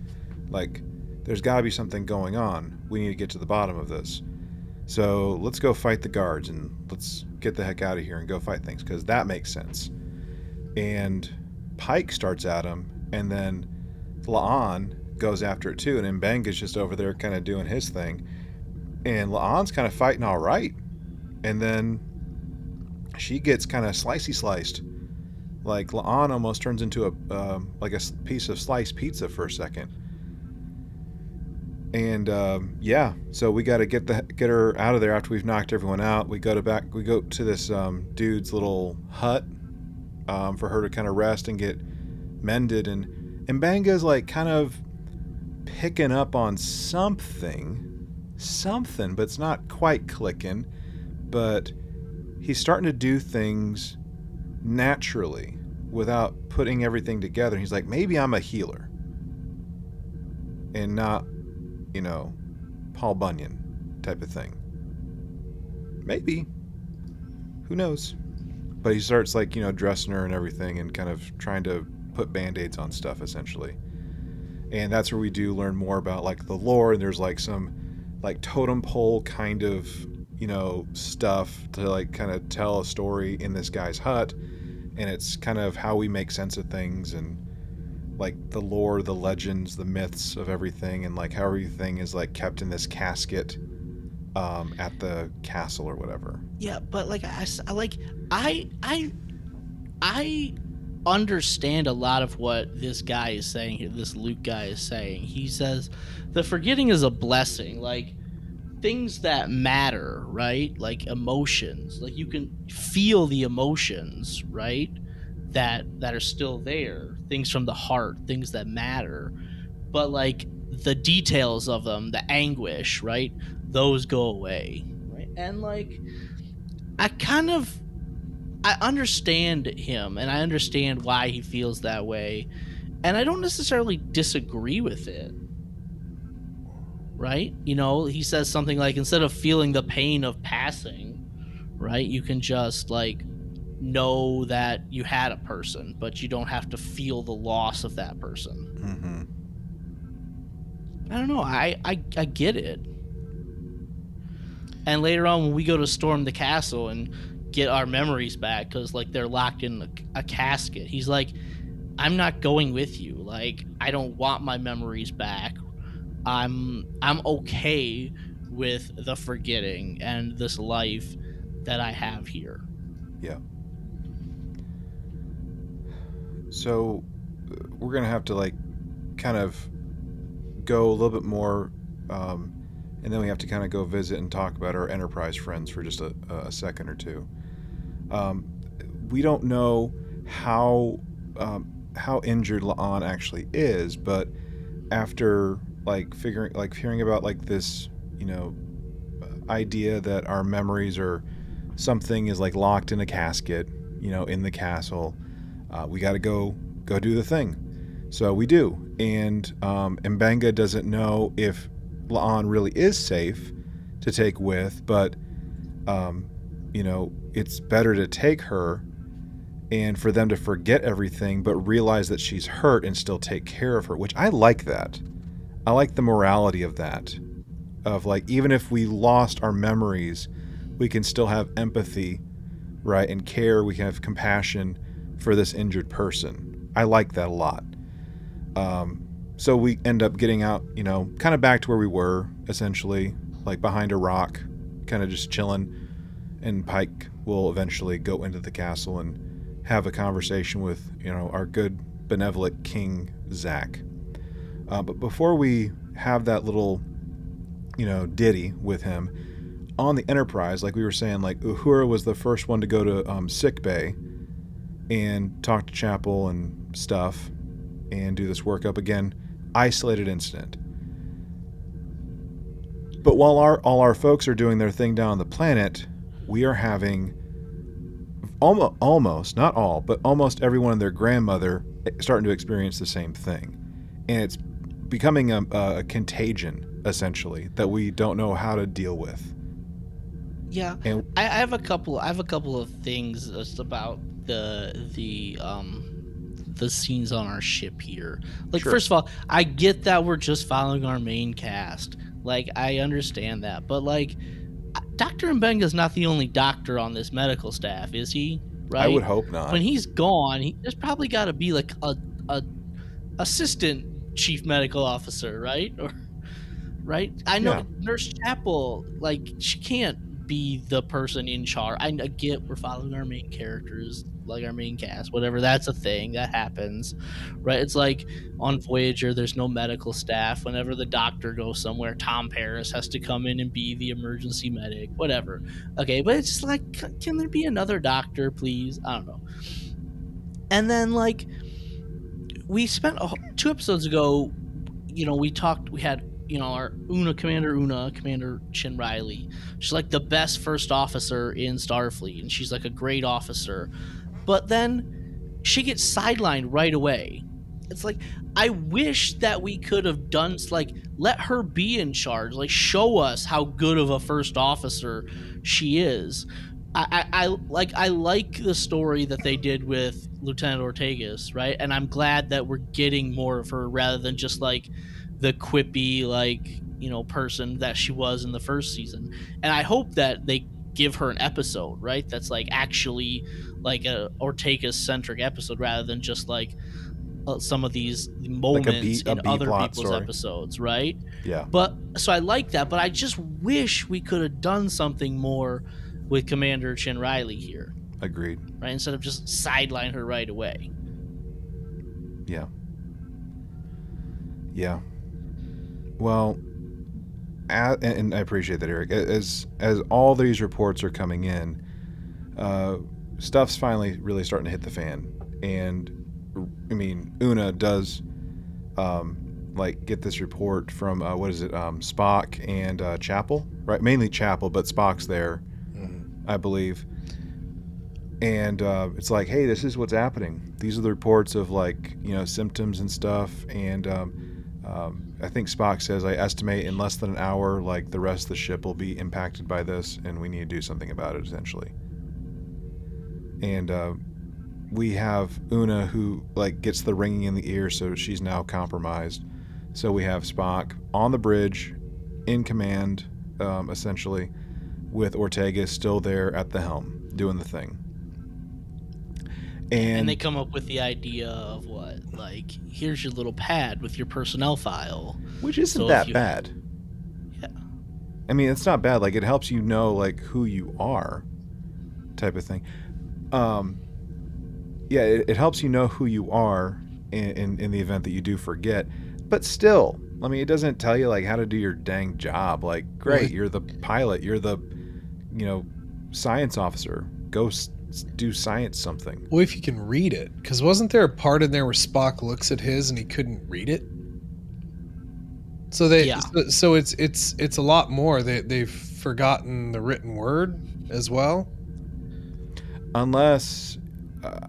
Like there's got to be something going on. We need to get to the bottom of this. So let's go fight the guards and let's get the heck out of here and go fight things because that makes sense. And Pike starts at him, and then La'an goes after it too, and Mbenga's just over there kind of doing his thing. And La'an's kind of fighting all right. And then she gets kind of slicey sliced. Like La'an almost turns into a um, like a piece of sliced pizza for a second. And um, yeah, so we got to get the get her out of there after we've knocked everyone out. We go to back. We go to this um, dude's little hut um, for her to kind of rest and get mended. And and Mbenga's like kind of picking up on something, something, but it's not quite clicking. But he's starting to do things naturally without putting everything together. He's like, maybe I'm a healer and not, you know, Paul Bunyan type of thing. Maybe. Who knows? But he starts like, you know, dressing her and everything and kind of trying to put band-aids on stuff essentially. And that's where we do learn more about like the lore and there's like some like totem pole kind of, you know, stuff to like kind of tell a story in this guy's hut and it's kind of how we make sense of things and like the lore, the legends, the myths of everything, and like how everything is like kept in this casket um, at the castle or whatever. Yeah, but like I like I I I understand a lot of what this guy is saying here. This Luke guy is saying. He says the forgetting is a blessing. Like things that matter, right? Like emotions. Like you can feel the emotions, right? That that are still there. Things from the heart, things that matter. But like the details of them, the anguish, right? Those go away, right? And like I kind of I understand him and I understand why he feels that way. And I don't necessarily disagree with it. Right? You know, he says something like instead of feeling the pain of passing, right? You can just like know that you had a person, but you don't have to feel the loss of that person. Mm-hmm. I don't know. I, I I get it. And later on, when we go to storm the castle and get our memories back, because like they're locked in a, a casket, he's like, "I'm not going with you. Like, I don't want my memories back. I'm I'm okay with the forgetting and this life that I have here." So we're gonna have to like kind of go a little bit more, um, and then we have to kind of go visit and talk about our enterprise friends for just a, a second or two. Um, we don't know how um, how injured La'an actually is, but after like figuring like hearing about like this, you know, idea that our memories are something is like locked in a casket, you know, in the castle uh, we got to go go do the thing. So we do, and um, Mbenga doesn't know if La'an really is safe to take with, but um, you know, it's better to take her and for them to forget everything but realize that she's hurt and still take care of her, which I like that. I like the morality of that. Of like even if we lost our memories, we can still have empathy, right? And care, we can have compassion for this injured person. I like that a lot. Um, so we end up getting out, you know, kind of back to where we were, essentially, like behind a rock, kind of just chilling. And Pike will eventually go into the castle and have a conversation with, you know, our good benevolent King Zach. Uh, but before we have that little, you know, ditty with him on the Enterprise, like we were saying, like Uhura was the first one to go to um, sick bay and talk to Chapel and stuff and do this workup again. Isolated incident. But while our all our folks are doing their thing down on the planet, we are having almost, almost not all, but almost everyone and their grandmother starting to experience the same thing, and it's becoming a, a contagion essentially that we don't know how to deal with. Yeah, And I, I have a couple. I have a couple of things just about the the um the scenes on our ship here. Like, Sure. first of all, I get that we're just following our main cast. Like, I understand that, but like, Doctor Mbenga's not the only doctor on this medical staff, is he? Right. I would hope not. when he's gone, he, there's probably got to be like a, a assistant chief medical officer, right? Or right? I know Yeah. Nurse Chapel, like she can't be the person in charge. I, I get we're following our main characters, like our main cast, whatever. That's a thing that happens, right? It's like on Voyager, there's no medical staff. Whenever the doctor goes somewhere, Tom Paris has to come in and be the emergency medic, whatever. Okay, but it's just like, can there be another doctor, please? I don't know. And then like we spent two episodes ago, you know, we talked. We had you know our Una Commander Una Commander Chin Riley. She's like the best first officer in Starfleet, and she's like a great officer. But then she gets sidelined right away. It's like I wish that we could have done like let her be in charge, like show us how good of a first officer she is. I, I, I like I like the story that they did with Lieutenant Ortegas, right? And I'm glad that we're getting more of her rather than just like the quippy like you know person that she was in the first season. And I hope that they give her an episode, right? That's like actually like a Ortegas centric episode rather than just like uh, some of these moments B- a in other people's story. episodes, right? yeah. But so I like that, but I just wish we could have done something more with Commander Chin Riley here, Agreed. right? Instead of just sideline her right away. Yeah. Yeah. Well, a and, I appreciate that, Eric. As as all these reports are coming in, uh, stuff's finally really starting to hit the fan, and I mean, Una does, um, like get this report from uh, what is it, um, Spock and uh, Chapel, right? Mainly Chapel, but Spock's there, Mhm. I believe. And uh, it's like, hey, this is what's happening. These are the reports of like you know symptoms and stuff. And um, um, I think Spock says I estimate in less than an hour, like the rest of the ship will be impacted by this, and we need to do something about it essentially. And uh, we have Una who like gets the ringing in the ear, so she's now compromised. So we have Spock on the bridge, in command, um, essentially, with Ortega still there at the helm, doing the thing. And, And, they come up with the idea of what? Like, here's your little pad with your personnel file. which isn't so that you- bad. Yeah. I mean, it's not bad. Like it helps you know like who you are, type of thing. Um, yeah, it, it helps you know who you are in, in in the event that you do forget. But still, I mean, it doesn't tell you like how to do your dang job. Like, great, you're the pilot. You're the, you know, science officer. Go s- do science something. Well, if you can read it, because wasn't there a part in there where Spock looks at his and he couldn't read it? So they, Yeah. so, so it's it's it's a lot more. They they've forgotten the written word as well. Unless, uh,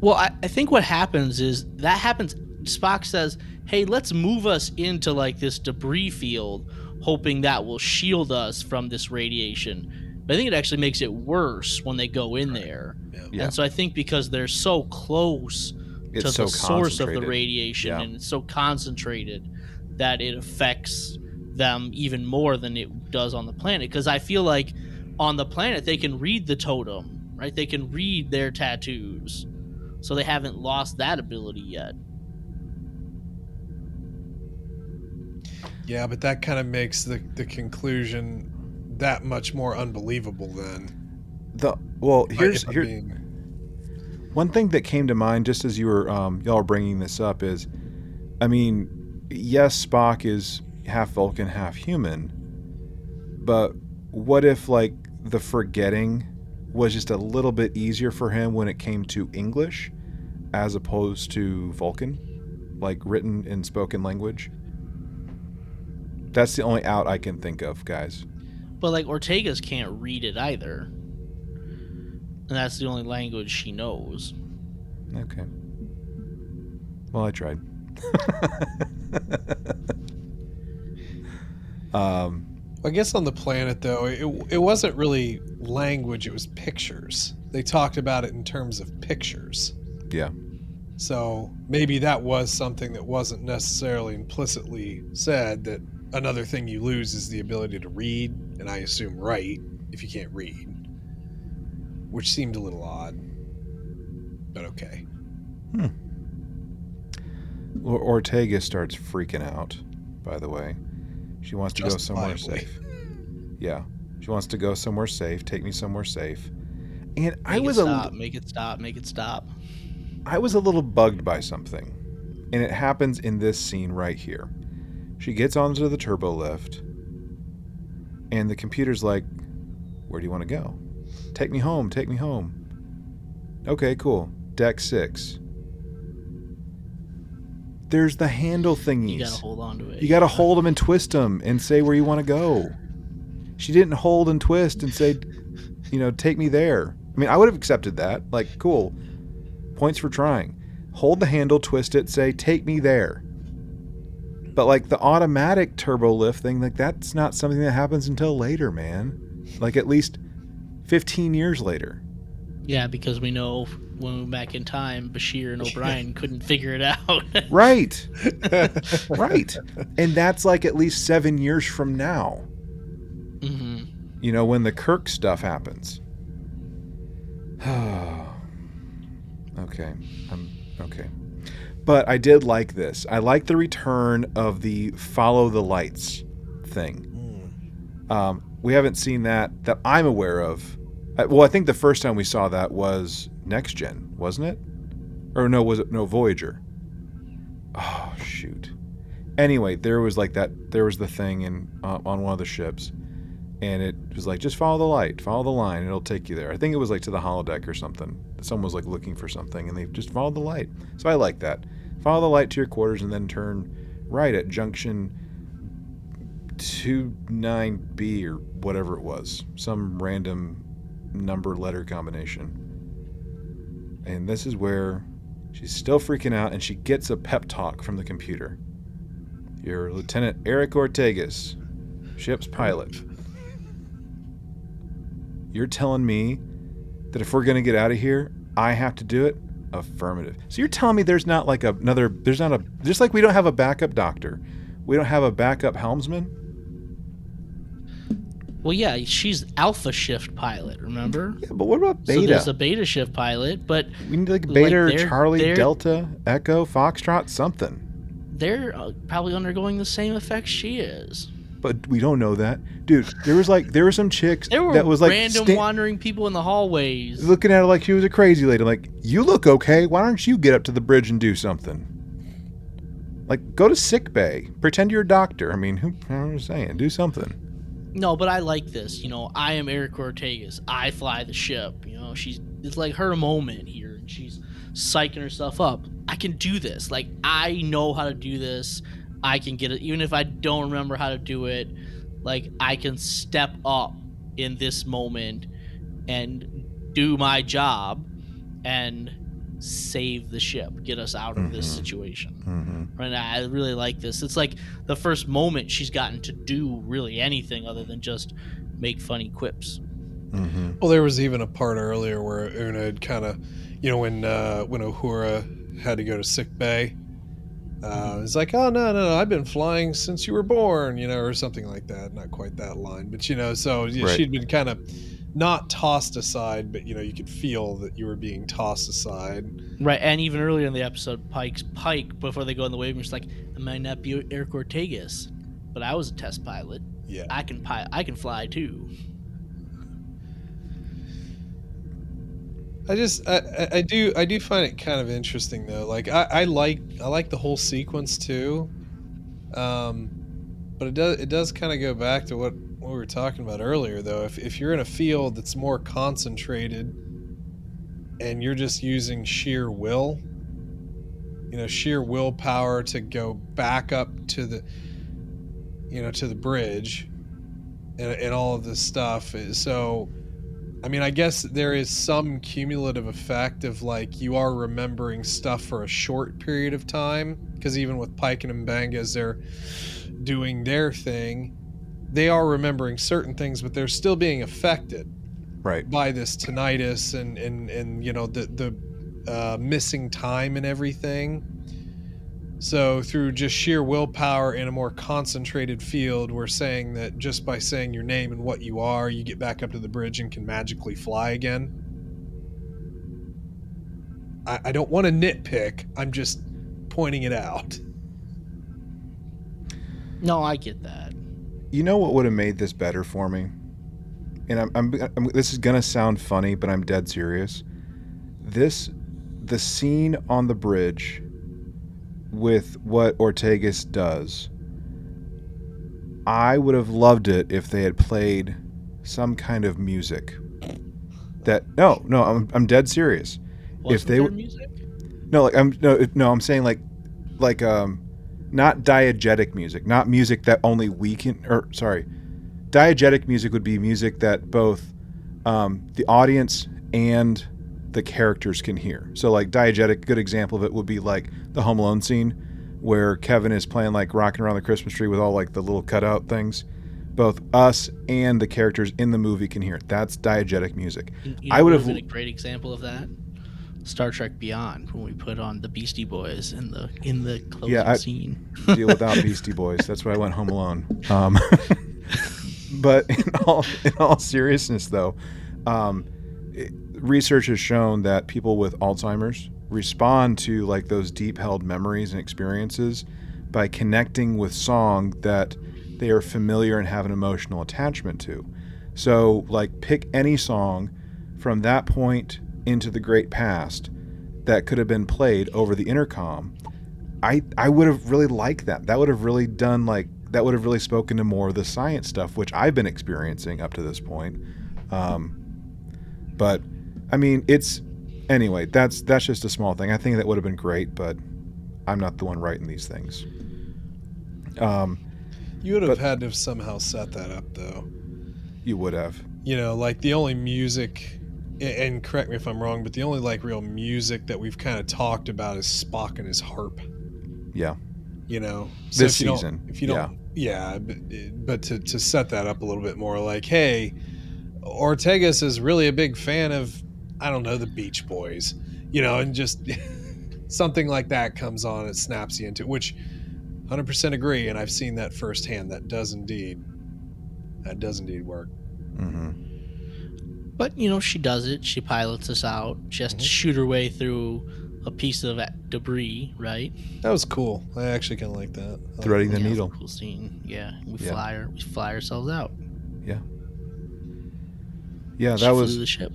Well, I, I think what happens is that happens. Spock says, "Hey, let's move us into like this debris field. hoping that will shield us from this radiation. But I think it actually makes it worse when they go in there. Yeah. And so I think because they're so close It's to so the source of the radiation Yeah. and it's so concentrated that it affects them even more than it does on the planet because i feel like on the planet they can read the totem right they can read their tattoos so they haven't lost that ability yet Yeah, but that kind of makes the, the conclusion that much more unbelievable than The well, here's here one thing that came to mind just as you were um, y'all were bringing this up is, I mean, yes, Spock is half Vulcan, half human, but what if like the forgetting was just a little bit easier for him when it came to English, as opposed to Vulcan, like written in spoken language. That's the only out I can think of, guys. But like ortega's can't read it either and that's the only language she knows Okay. Well, I tried. [LAUGHS] um, I guess on the planet though, it, it wasn't really language; it was pictures. They talked about it in terms of pictures. yeah. So maybe that was something that wasn't necessarily implicitly said. That another thing you lose is the ability to read, and I assume write if you can't read, which seemed a little odd. But okay. Hmm. Or- Ortega starts freaking out, by the way. She wants to go somewhere Justifiably. safe. Yeah. She wants to go somewhere safe. Take me somewhere safe. And I Make it was a stop, make it stop make it stop I was a little bugged by something. And it happens in this scene right here. She gets onto the turbo lift, and the computer's like, Where do you want to go? Take me home, take me home. Okay, cool. Deck six. There's the handle thingies. you gotta hold on to it You got to hold them and twist them and say where you want to go. She didn't hold and twist and say, you know, take me there. I mean, I would have accepted that. Like, cool. Points for trying. Hold the handle, twist it, say, take me there. But like the automatic turbo lift thing, like that's not something that happens until later, man. Like at least 15 years later. Yeah, because we know when we went back in time, Bashir and [LAUGHS] O'Brien couldn't figure it out. [LAUGHS] Right. [LAUGHS] right. And that's like at least seven years from now. hmm you know, when the Kirk stuff happens. [SIGHS] okay. I'm okay. But I did like this. I like the return of the follow the lights thing. Um, we haven't seen that that I'm aware of. Uh, Well, I think the first time we saw that was Next Gen, wasn't it? Or no, was it no Voyager? Oh shoot. Anyway, there was like that. There was the thing in uh, on one of the ships, and it was like just follow the light, follow the line, it'll take you there. I think it was like to the holodeck or something. Someone was like looking for something, and they just followed the light. So I like that. Follow the light to your quarters, and then turn right at junction two nine B or whatever it was, some random number letter combination. And this is where she's still freaking out, and she gets a pep talk from the computer. You're Lieutenant Erica Ortegas, ship's pilot. You're telling me that if we're going to get out of here, I have to do it? Affirmative. So you're telling me there's not like a, another, there's not a, just like we don't have a backup doctor, we don't have a backup helmsman? Well, yeah, she's Alpha Shift pilot. Remember? Yeah, but what about So Beta? there's a Beta Shift pilot, but we need like like, Beta, they're- Charlie, they're- Delta, Echo, Foxtrot, something. they're uh, probably undergoing the same effects she is. But we don't know that, dude. There was like there were some chicks There were that was like random sta- wandering people in the hallways. looking at her like she was a crazy lady. Like, you look okay. Why don't you get up to the bridge and do something? Like, go to sick bay. Pretend you're a doctor. I mean, who? I'm just saying, do something. No, but I like this. You know, I am Erica Ortegas. I fly the ship. You know, she's it's like her moment here, and she's psyching herself up. I can do this. Like I know how to do this. I can get it, even if I don't remember how to do it. Like I can step up in this moment and do my job, and save the ship, get us out of this Mhm. situation. Mm-hmm. Right I really like this. It's like the first moment she's gotten to do really anything other than just make funny quips. Mm-hmm. Well, there was even a part earlier where Una had kind of, you know, when uh, when Uhura had to go to sick bay, uh, it's like, oh no, no, no, I've been flying since you were born, you know, or something like that. Not quite that line, but you know, so yeah, Right. she'd been kind of not tossed aside, but you know, you could feel that you were being tossed aside. Right, and even earlier in the episode, Pike's Pike before they go in the wave, she's like, "I might not be Erica Ortegas, but I was a test pilot. Yeah. I can pi- I can fly too." I just I, I- do I do find it kind of interesting though. Like I, I like I like the whole sequence too. Um but it does it does kind of go back to what, what we were talking about earlier though. If if you're in a field that's more concentrated and you're just using sheer will, you know, sheer willpower to go back up to the you know, to the bridge and, and all of this stuff. So I mean, I guess there is some cumulative effect of like you are remembering stuff for a short period of time. Because even with Pike and Mbenga, as they're doing their thing, they are remembering certain things, but they're still being affected Right. by this tinnitus and and and you know the the uh, missing time and everything. So through just sheer willpower in a more concentrated field, we're saying that just by saying your name and what you are, you get back up to the bridge and can magically fly again. I, I don't want to nitpick. I'm just pointing it out. No, I get that. You know what would have made this better for me? And I'm, I'm, I'm this is gonna sound funny, but I'm dead serious. This, the scene on the bridge, with what Ortegas does. I would have loved it if they had played some kind of music. That no, no, I'm, I'm dead serious. Wasn't they there music? No, like I'm no, no, I'm saying like, like um, not diegetic music, not music that only we can. Or sorry, diegetic music would be music that both um, the audience and the characters can hear. So like diegetic, good example of it would be like the Home Alone scene where Kevin is playing like rocking around the Christmas tree with all like the little cutout things. Both us and the characters in the movie can hear it. That's diegetic music. You- you I would have- been a great example of that. Star Trek Beyond when we put on the Beastie Boys in the in the closing Yeah, I- scene. deal without [LAUGHS] Beastie Boys. That's why I went Home Alone. Um, [LAUGHS] but in all in all seriousness, though, um, research has shown that people with Alzheimer's respond to like those deep held memories and experiences by connecting with song that they are familiar and have an emotional attachment to. So, like, pick any song from that point into the great past that could have been played over the intercom I I would have really liked that. That would have really done like that would have really spoken to more of the science stuff, which I've been experiencing up to this point. Um, but I mean, it's anyway. That's that's just a small thing. I think that would have been great, but I'm not the one writing these things. Um, You would have But- had to have somehow set that up though. you would have. you know like the only music and correct me if i'm wrong but the only like real music that we've kind of talked about is spock and his harp Yeah. you know This if you don't- season, if you don't yeah, but, but to, to set that up a little bit more like hey ortegas is really a big fan of i don't know the beach boys you know and just [LAUGHS] something like that comes on it snaps you into it, which 100% agree and i've seen that firsthand that does indeed that does indeed work hmm But you know, she does it. She pilots us out. She has to Mhm. shoot her way through a piece of debris, right? that was cool i actually kind of like that Threading the Yeah, needle. Cool scene. Yeah, we Yeah. fly her. We fly ourselves out. Yeah, Yeah, that flew was the ship.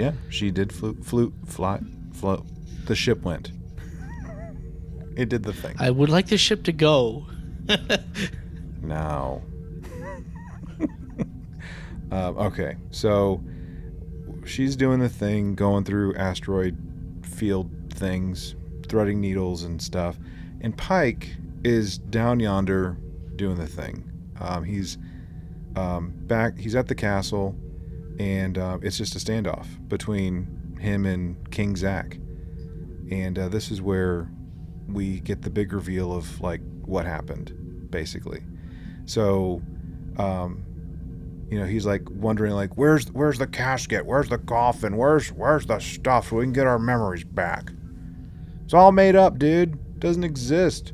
Yeah. She did flew, flew, fly, float. The ship went. It did the thing. I would like the ship to go. Now. [LAUGHS] um, okay, so she's doing the thing, going through asteroid field things, threading needles and stuff, and Pike is down yonder doing the thing. Um, he's um, back. He's at the castle, and uh, it's just a standoff between him and King Zack. and uh, this is where we get the big reveal of like what happened, basically. So, um, you know, he's like wondering like, where's where's the casket? Where's the coffin? Where's where's the stuff so we can get our memories back? It's all made up, dude. Doesn't exist.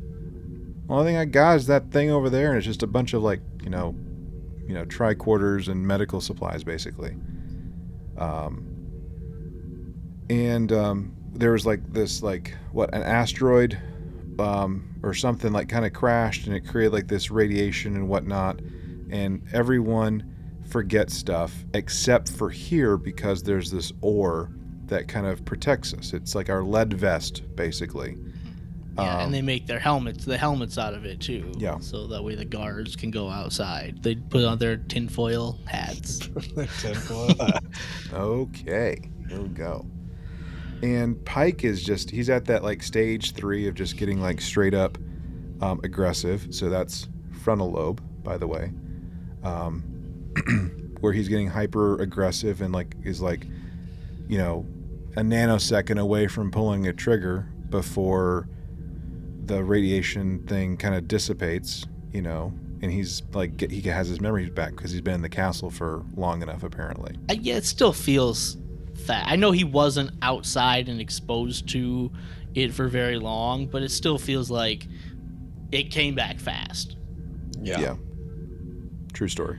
Only thing I got is that thing over there, and it's just a bunch of like, you know, you know, tricorders and medical supplies, basically. Um, and um, there was like this, like what, an asteroid um, or something like kind of crashed, and it created like this radiation and whatnot, and everyone forgets stuff except for here because there's this ore that kind of protects us. It's like our lead vest, basically. Yeah, Um, and they make their helmets, the helmets out of it too. Yeah. So that way the guards can go outside. They put on their tinfoil hats. [LAUGHS] Tinfoil. [LAUGHS] Okay, here we go. And Pike is just, he's at that like stage three of just getting like straight up um, aggressive. So that's frontal lobe, by the way, um, [CLEARS THROAT] where he's getting hyper aggressive and like is like, you know, a nanosecond away from pulling a trigger before the radiation thing kind of dissipates, you know, and he's like, get, he has his memories back because he's been in the castle for long enough, apparently. Uh, yeah, it still feels that. I know he wasn't outside and exposed to it for very long, but it still feels like it came back fast. Yeah. yeah. True story.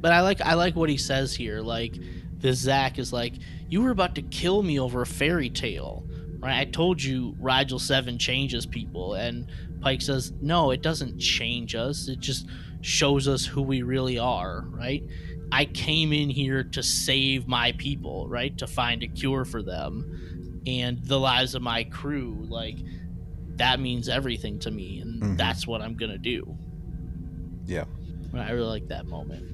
But I like I like what he says here. Like this Zach is like, you were about to kill me over a fairy tale, right? I told you Rigel Seven changes people, and Pike says, no, it doesn't change us. It just shows us who we really are, right? I came in here to save my people, right? To find a cure for them and the lives of my crew. Like that means everything to me, and Mhm. that's what I'm gonna do. Yeah. I really like that moment.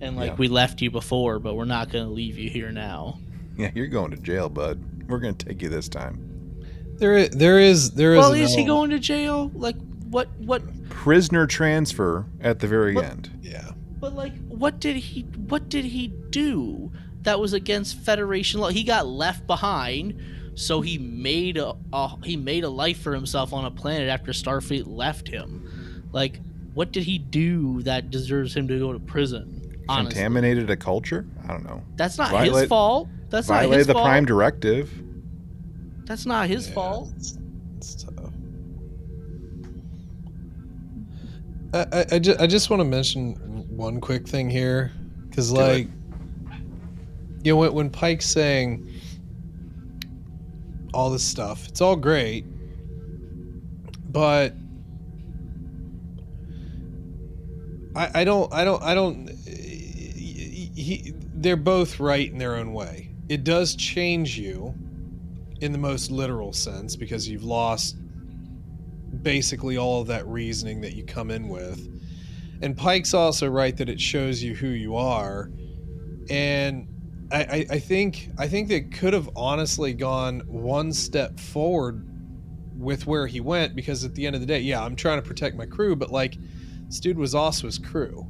And like Yeah. we left you before, but we're not gonna leave you here now. [LAUGHS] Yeah, you're going to jail, bud. We're going to take you this time. There, is, there is, there is. Well, is he going to jail? Like what? What? Prisoner transfer at the very What- end. Yeah. But like, what did he? What did he do that was against Federation law? He got left behind, so he made a, a he made a life for himself on a planet after Starfleet left him. Like, what did he do that deserves him to go to prison? Honestly, Contaminated a culture? I don't know. that's not Violate- his fault. That's not his the fault. prime directive. That's not his Yeah, fault. It's, it's tough. I, I, I, just, I just want to mention one quick thing here, because Do it. like, you know, when, when Pike's saying all this stuff, it's all great, but I, I don't, I don't, I don't. He, he, they're both right in their own way. It does change you in the most literal sense because you've lost basically all of that reasoning that you come in with. And Pike's also right that it shows you who you are. And I, I, I think I think they could have honestly gone one step forward with where he went because at the end of the day, yeah, I'm trying to protect my crew, but like this dude was also his crew.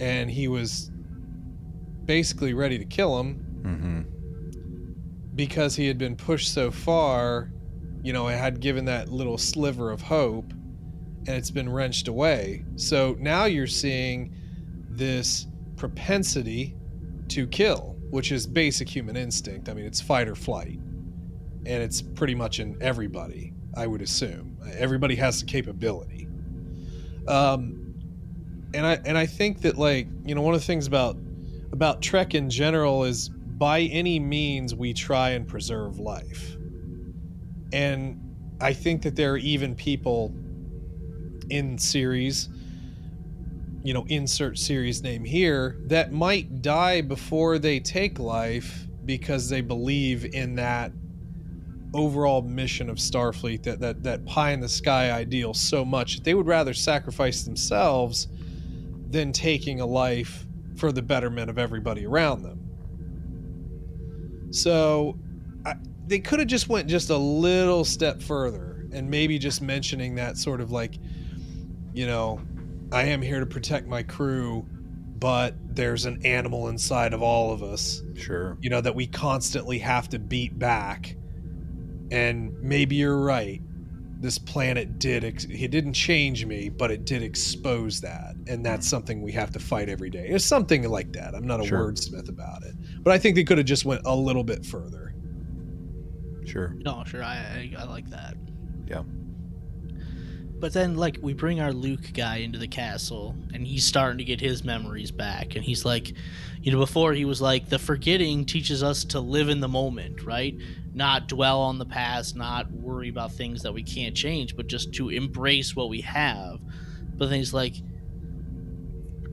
And he was basically ready to kill him Mm-hmm. because he had been pushed so far, you know, it had given that little sliver of hope and it's been wrenched away. So now you're seeing this propensity to kill, which is basic human instinct. I mean, it's fight or flight. And it's pretty much in everybody, I would assume. Everybody has the capability. Um, and I and I think that like, you know, one of the things about about Trek in general is by any means we try and preserve life. And I think that there are even people in series, you know, insert series name here, that might die before they take life because they believe in that overall mission of Starfleet, that that, that pie in the sky ideal so much that they would rather sacrifice themselves than taking a life for the betterment of everybody around them. So I, they could have just went just a little step further and maybe just mentioning that sort of like, you know, I am here to protect my crew, but there's an animal inside of all of us, Sure. you know, that we constantly have to beat back. And maybe you're right. This planet did, ex- it didn't change me, but it did expose that. And that's something we have to fight every day. It's something like that. I'm not a Sure. wordsmith about it. But I think they could have just went a little bit further. Sure. No, sure, I, I I like that. Yeah. But then, like, we bring our Luke guy into the castle, and he's starting to get his memories back. And he's like, you know, before he was like, the forgetting teaches us to live in the moment, right? Not dwell on the past, not worry about things that we can't change, but just to embrace what we have. But then he's like,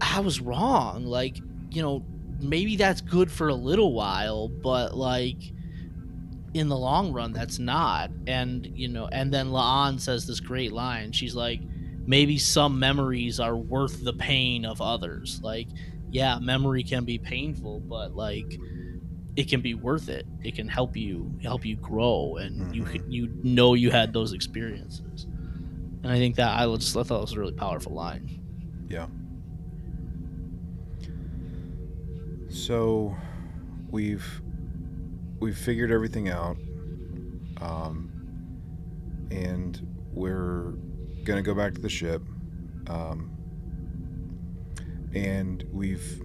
I was wrong. Like, you know, maybe that's good for a little while, but like, in the long run that's not and you know and then La'an says this great line she's like maybe some memories are worth the pain of others like yeah memory can be painful but like it can be worth it it can help you help you grow and you Mhm. can you know you had those experiences and i think that i just I thought it was a really powerful line Yeah. So we've we've figured everything out. Um, and we're gonna go back to the ship. Um, and we've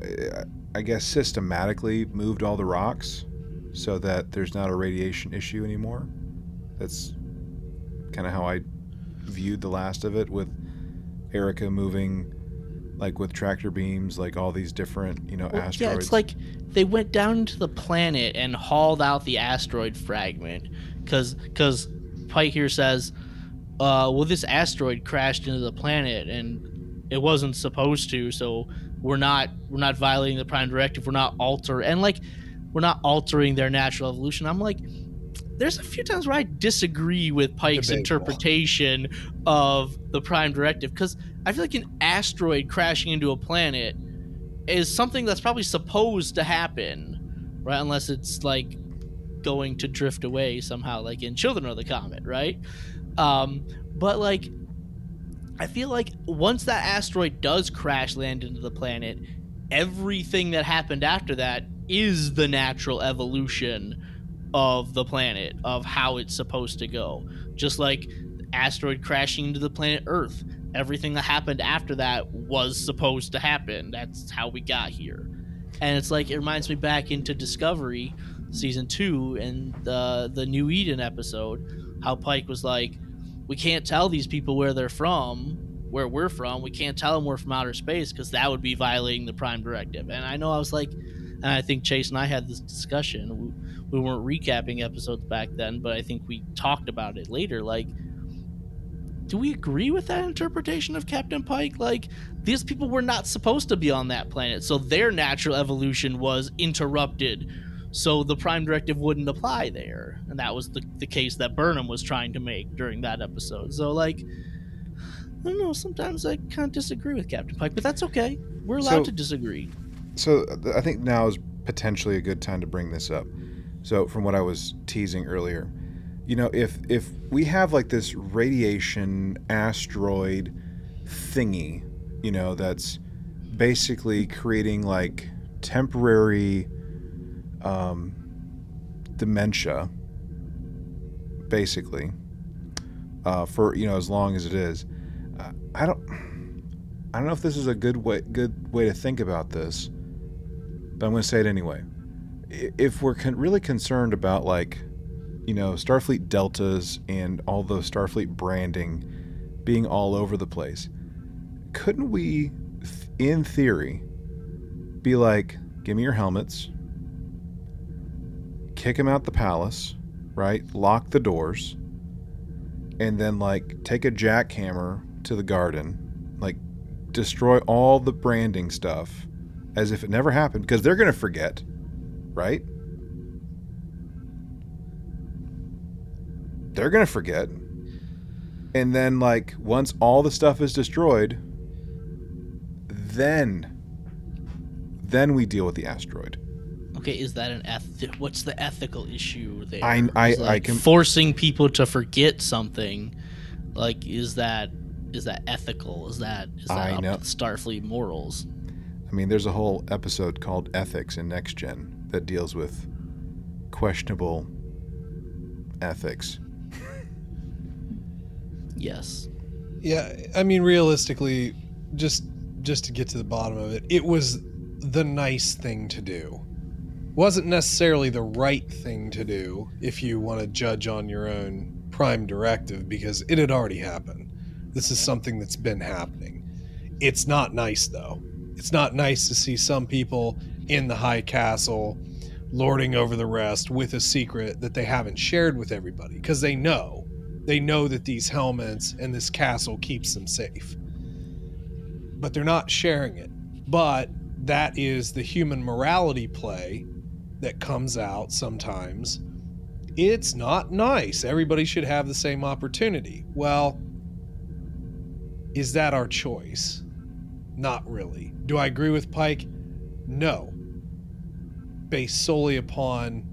I- I guess systematically moved all the rocks so that there's not a radiation issue anymore. That's kind of how I viewed the last of it with Erica moving like with tractor beams, like all these different, you know, Well, asteroids. Yeah, it's like they went down to the planet and hauled out the asteroid fragment because because Pike here says, uh, "Well, this asteroid crashed into the planet and it wasn't supposed to, so we're not we're not violating the Prime Directive. We're not alter and like we're not altering their natural evolution." I'm like. There's a few times where I disagree with Pike's Debatable. interpretation of the Prime Directive because I feel like an asteroid crashing into a planet is something that's probably supposed to happen, right? Unless it's like going to drift away somehow, like in Children of the Comet, right? Um, but like, I feel like once that asteroid does crash land into the planet, everything that happened after that is the natural evolution of the planet, of how it's supposed to go. Just like asteroid crashing into the planet Earth everything that happened after that was supposed to happen. That's how we got here. And it's like it reminds me back into Discovery season 2 and the the New Eden episode how Pike was like we can't tell these people where they're from, where we're from. We can't tell them we're from outer space because that would be violating the Prime Directive. And I know I was like, and I think Chase and I had this discussion. We, we weren't recapping episodes back then, but I think we talked about it later. Like, do we agree with that interpretation of Captain Pike? Like, these people were not supposed to be on that planet, so their natural evolution was interrupted, so the Prime Directive wouldn't apply there. And that was the, the case that Burnham was trying to make during that episode. So, like, I don't know, sometimes I kind of disagree with Captain Pike, but that's okay. We're allowed So- to disagree. so I think now is potentially a good time to bring this up. So from what I was teasing earlier, you know, if if we have like this radiation asteroid thingy, you know, that's basically creating like temporary um, dementia, basically, uh, for you know as long as it is. Uh, I don't. I don't know if this is a good way good way to think about this, but I'm going to say it anyway. If we're con- really concerned about like, you know, Starfleet deltas and all the Starfleet branding being all over the place, couldn't we, in theory, be like, give me your helmets, kick him out the palace, right? Lock the doors, and then like take a jackhammer to the garden, like destroy all the branding stuff as if it never happened because they're going to forget, right? They're going to forget. And then, like, once all the stuff is destroyed, then. Then we deal with the asteroid. Okay, is that an eth? What's the ethical issue there? I- I- Is, I can- forcing people to forget something. Like, is that is that ethical? Is that is that I up know. Starfleet morals? I mean, there's a whole episode called Ethics in Next Gen that deals with questionable ethics. Yes. Yeah, I mean realistically, just just to get to the bottom of it, it was the nice thing to do. Wasn't necessarily the right thing to do if you want to judge on your own prime directive because it had already happened. This is something that's been happening. It's not nice though. It's not nice to see some people in the high castle lording over the rest with a secret that they haven't shared with everybody because they know they know that these helmets and this castle keeps them safe but they're not sharing it but that is the human morality play that comes out sometimes it's not nice everybody should have the same opportunity well is that our choice not really do i agree with pike no based solely upon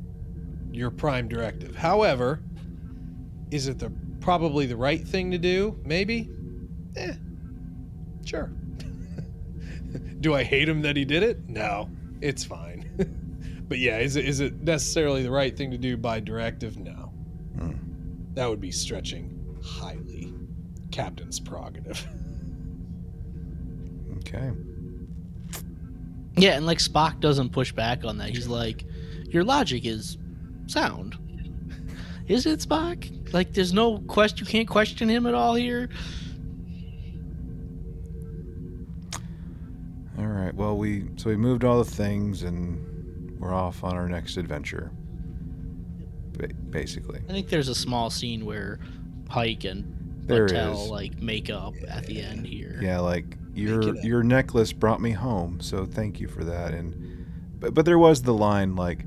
your prime directive. However, is it the probably the right thing to do? Maybe. Eh, sure. [LAUGHS] do I hate him that he did it? No, it's fine. But yeah, is it is it necessarily the right thing to do by directive? No. Hmm. That would be stretching highly captain's prerogative. [LAUGHS] Okay. Yeah, and like Spock doesn't push back on that. He's like, "Your logic is sound." Is it Spock? Like, there's no question. You can't question him at all here. All right. Well, we so we moved all the things and we're off on our next adventure. Ba- basically. I think there's a small scene where Pike and There Batel like make up at the end here. Yeah, like your your necklace brought me home, so thank you for that. And but but there was the line like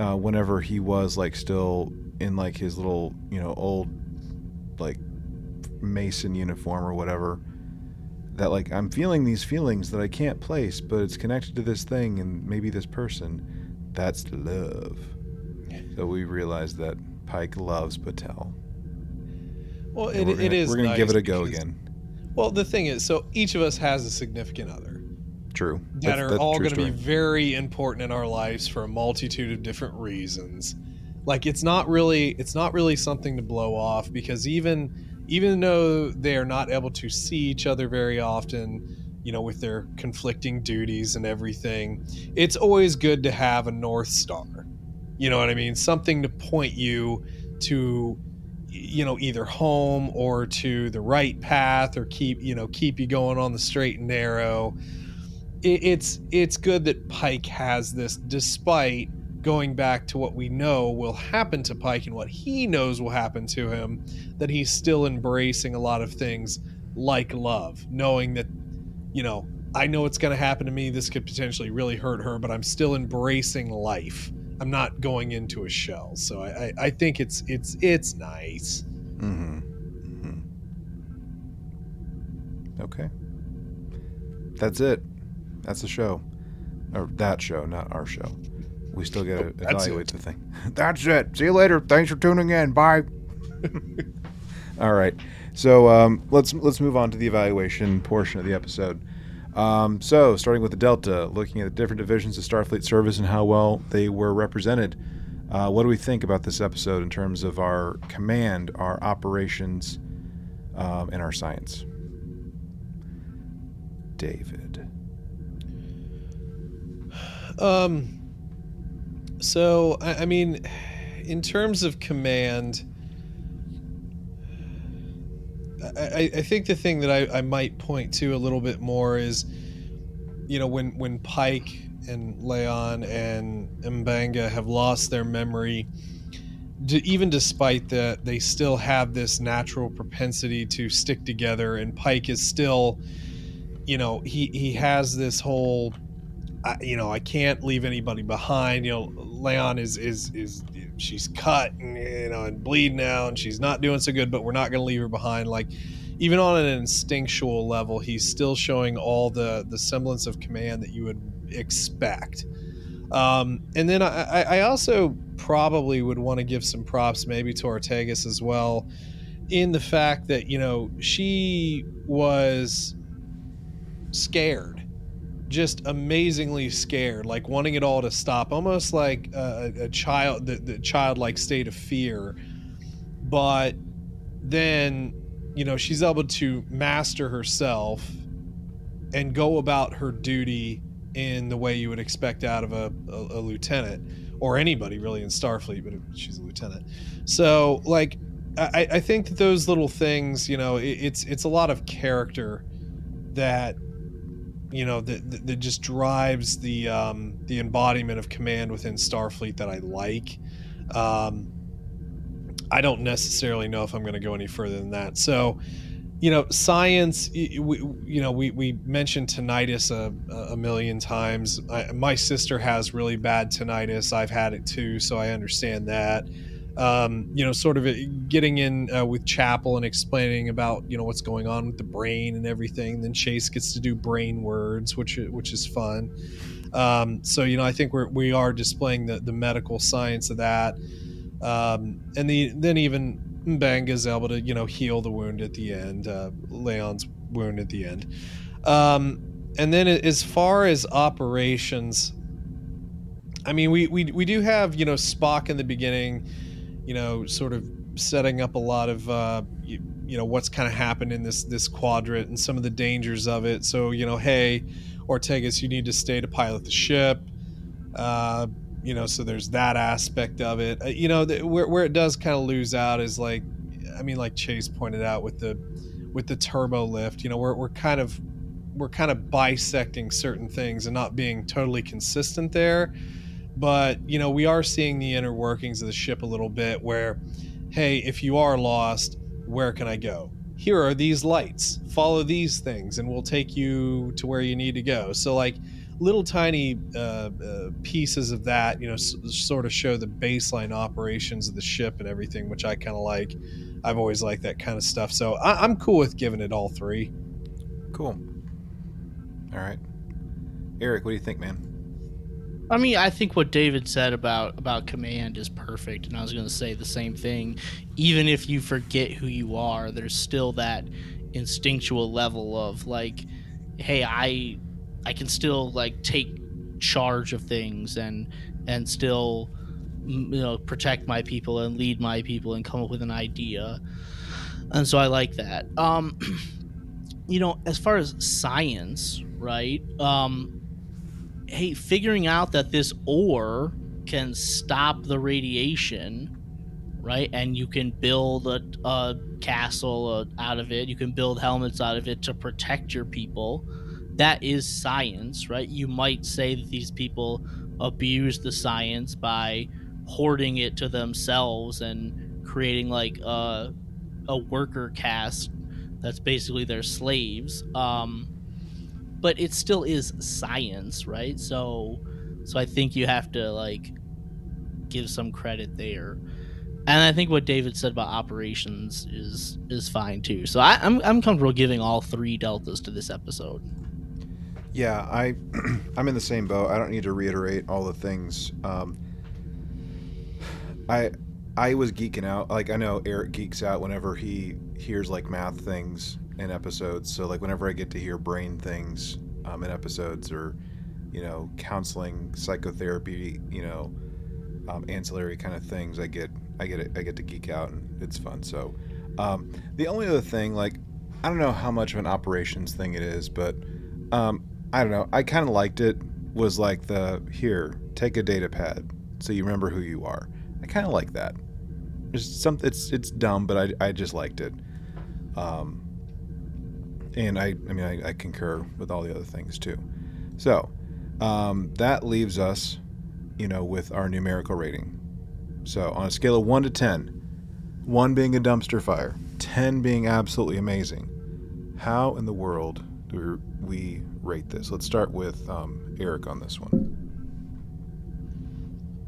uh, whenever he was like still in like his little you know old like mason uniform or whatever that like I'm feeling these feelings that I can't place, but it's connected to this thing and maybe this person. That's love. So we realized that Pike loves Batel. Well, it, gonna, is. We're gonna give it a go because- again. Well, the thing is, so each of us has a significant other. True. that That's- are that's all going to be very important in our lives for a multitude of different reasons like it's not really it's not really something to blow off because even even though they are not able to see each other very often you know with their conflicting duties and everything it's always good to have a north star you know what i mean something to point you to you know either home or to the right path or keep you know keep you going on the straight and narrow it, it's it's good that Pike has this, despite going back to what we know will happen to Pike and what he knows will happen to him. That he's still embracing a lot of things like love, knowing that you know I know it's going to happen to me. This could potentially really hurt her, but I'm still embracing life. I'm not going into a shell. So I, I, I think it's it's it's nice. Mm-hmm. hmm Okay. That's it. That's the show. Or that show, not our show. We still got to Oh, evaluate the thing. [LAUGHS] That's it. See you later. Thanks for tuning in. Bye. [LAUGHS] All right. So um, let's let's move on to the evaluation portion of the episode. Um, so starting with the Delta, looking at the different divisions of Starfleet service and how well they were represented. Uh, what do we think about this episode in terms of our command, our operations, um, and our science? David. Um. So I, I mean, in terms of command, I, I, think the thing that I, I might point to a little bit more is, you know, when when Pike and La'an and Mbenga have lost their memory, even despite that, they still have this natural propensity to stick together, and Pike is still, you know, he he has this whole you know, I can't leave anybody behind. You know, La'an is is is she's cut and you know and bleeding now, and she's not doing so good. But we're not going to leave her behind. Like even on an instinctual level, he's still showing all the the semblance of command that you would expect. Um, and then I, I I also probably would want to give some props maybe to Ortegas as well, in the fact that you know she was scared just amazingly scared, like wanting it all to stop, almost like a, a child, the, the childlike state of fear. But then, you know, she's able to master herself and go about her duty in the way you would expect out of a, a, a lieutenant or anybody really in Starfleet, but she's a lieutenant. So, like, I, I think that those little things, you know, it, it's it's a lot of character that you know that, that just drives the um, the embodiment of command within Starfleet that I like. Um, I don't necessarily know if I'm going to go any further than that. So, you know, science. We, you know, we, we mentioned tinnitus a, a million times. I, my sister has really bad tinnitus. I've had it too, so I understand that um, you know, sort of uh, getting in uh, with Chapel and explaining about you know what's going on with the brain and everything. Then Chase gets to do brain words, which which is fun. Um, so you know, I think we're we are displaying the the medical science of that, um, and the then even Mbenga is able to you know heal the wound at the end, uh, La'an's wound at the end. Um, and then as far as operations, I mean, we, we we do have you know Spock in the beginning you know, sort of setting up a lot of uh, you, you know what's kind of happened in this this quadrant and some of the dangers of it. So you know, hey, Ortegas, you need to stay to pilot the ship. Uh, you know, so there's that aspect of it. Uh, you know, where where it does kind of lose out is like, I mean, like Chase pointed out with the with the turbo lift. You know, we're we're kind of we're kind of bisecting certain things and not being totally consistent there but you know we are seeing the inner workings of the ship a little bit where hey if you are lost where can i go here are these lights follow these things and we'll take you to where you need to go so like little tiny uh, uh, pieces of that you know s- sort of show the baseline operations of the ship and everything which i kind of like i've always liked that kind of stuff so I- i'm cool with giving it all three Cool. All right. Eric, what do you think, man? I mean, I think what David said about about command is perfect, and I was going to say the same thing. Even if you forget who you are, there's still that instinctual level of like, hey, I I can still like take charge of things and and still you know protect my people and lead my people and come up with an idea. And so I like that. Um [CLEARS THROAT] you know, as far as science, right? Um hey, figuring out that this ore can stop the radiation, right? And you can build a, a castle uh, out of it. You can build helmets out of it to protect your people. That is science, right? You might say that these people abuse the science by hoarding it to themselves and creating like a, a worker caste that's basically their slaves. Um, but it still is science, right? So so I think you have to like give some credit there. And I think what David said about operations is is fine too. So I, I'm I'm comfortable giving all three deltas to this episode. Yeah, I [CLEARS THROAT] I'm in the same boat. I don't need to reiterate all the things. Um, I I was geeking out. Like I know Eric geeks out whenever he hears like math things in episodes. So like whenever I get to hear brain things um, in episodes, or you know, counseling, psychotherapy, you know, um, ancillary kind of things, I get I get I get to geek out, and it's fun. So um, the only other thing, like I don't know how much of an operations thing it is, but um, I don't know. I kind of liked it. Was like the here, take a data pad so you remember who you are. I kind of like that. It's some. It's it's dumb, but I I just liked it. Um, and I, I mean, I, I, concur with all the other things too. So um, that leaves us, you know, with our numerical rating. So on a scale of one to ten, one being a dumpster fire, ten being absolutely amazing. How in the world do we rate this? Let's start with um, Eric on this one.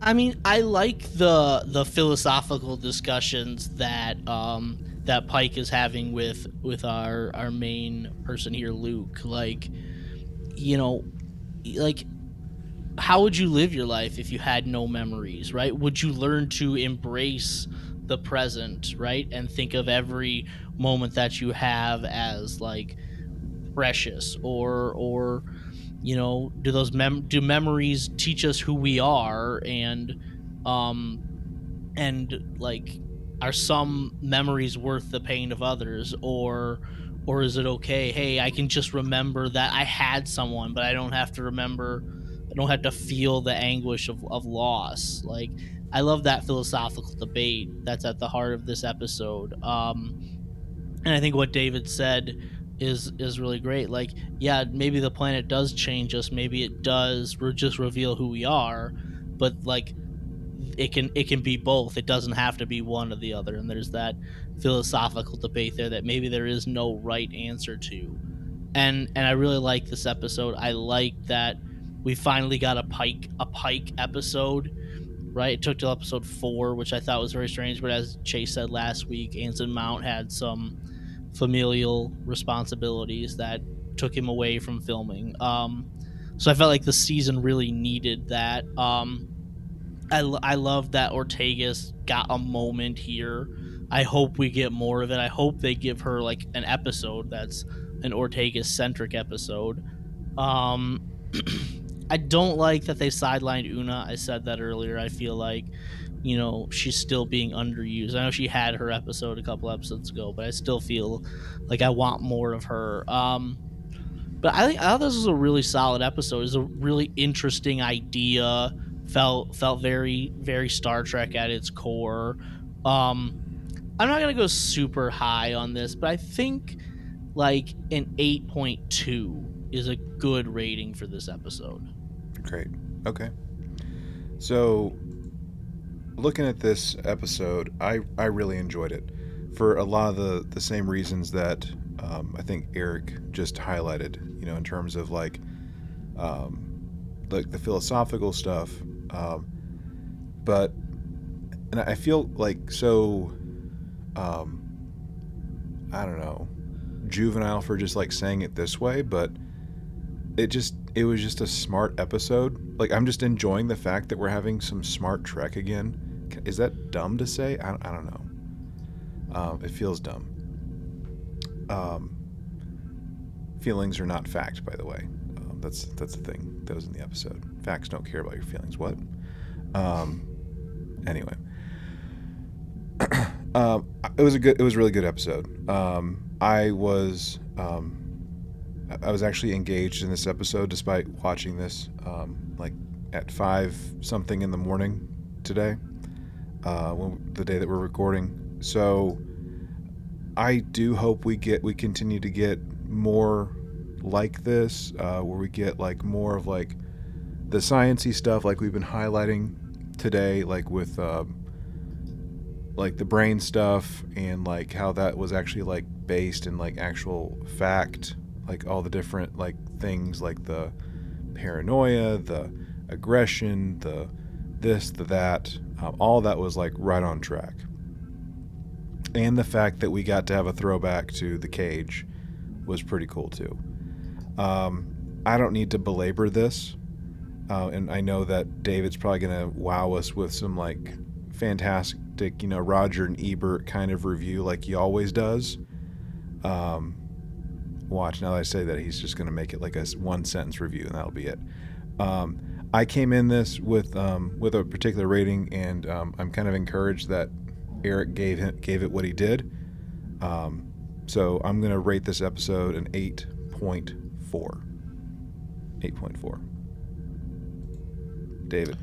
I mean, I like the the philosophical discussions that um, that Pike is having with with our our main person here, Luke. Like, you know, like how would you live your life if you had no memories, right? Would you learn to embrace the present, right? And think of every moment that you have as like precious or or you know do those mem do memories teach us who we are and um and like are some memories worth the pain of others or or is it okay? Hey i can just remember that i had someone but i don't have to remember i don't have to feel the anguish of, of loss. Like i love that philosophical debate that's at the heart of this episode um and i think what david said is is really great. Like yeah maybe the planet does change us maybe it does re- just reveal who we are but like it can it can be both. It doesn't have to be one or the other. And there's that philosophical debate there that maybe there is no right answer to. And and i really like this episode. I like that we finally got a pike a pike episode right? It took till episode four which i thought was very strange but as chase said last week anson mount had some familial responsibilities that took him away from filming. Um so i felt like the season really needed that. Um I, I love that Ortegas got a moment here. I hope we get more of it. I hope they give her like an episode that's an Ortega centric episode. Um, [CLEARS THROAT] I don't like that they sidelined Una. I said that earlier. I feel like, you know, she's still being underused. I know she had her episode a couple episodes ago, but I still feel like I want more of her. Um, but I think I thought this was a really solid episode. It's a really interesting idea felt felt very very Star Trek at its core. Um, I'm not gonna go super high on this, but I think like an 8.2 is a good rating for this episode. Great. Okay. So, looking at this episode, I I really enjoyed it for a lot of the the same reasons that um, I think Eric just highlighted. You know, in terms of like um, like the philosophical stuff, um, but and I feel like so um, I don't know juvenile for just like saying it this way, but it just it was just a smart episode. Like I'm just enjoying the fact that we're having some smart Trek again. Is that dumb to say? I, I don't know. Um, it feels dumb. Um, feelings are not fact, by the way. Um, that's that's the thing that was in the episode. Facts don't care about your feelings. What? Um, anyway, [CLEARS THROAT] um, it was a good. It was a really good episode. Um, I was um, I was actually engaged in this episode despite watching this um, like at five something in the morning today, uh, when, the day that we're recording. So I do hope we get we continue to get more like this, uh, where we get like more of like the sciency stuff, like we've been highlighting today, like with um, like the brain stuff and like how that was actually like based in like actual fact, like all the different like things, like the paranoia, the aggression, the this, the that, um, all that was like right on track. And the fact that we got to have a throwback to the cage was pretty cool too. Um, I don't need to belabor this, uh, and I know that David's probably going to wow us with some like fantastic, you know, Roger and Ebert kind of review like he always does. Um, watch, now that I say that, he's just going to make it like a one sentence review and that'll be it. Um, I came in this with um, with a particular rating, and um, I'm kind of encouraged that Eric gave him, gave it what he did. Um, so I'm going to rate this episode an 8.4. 8.4. David.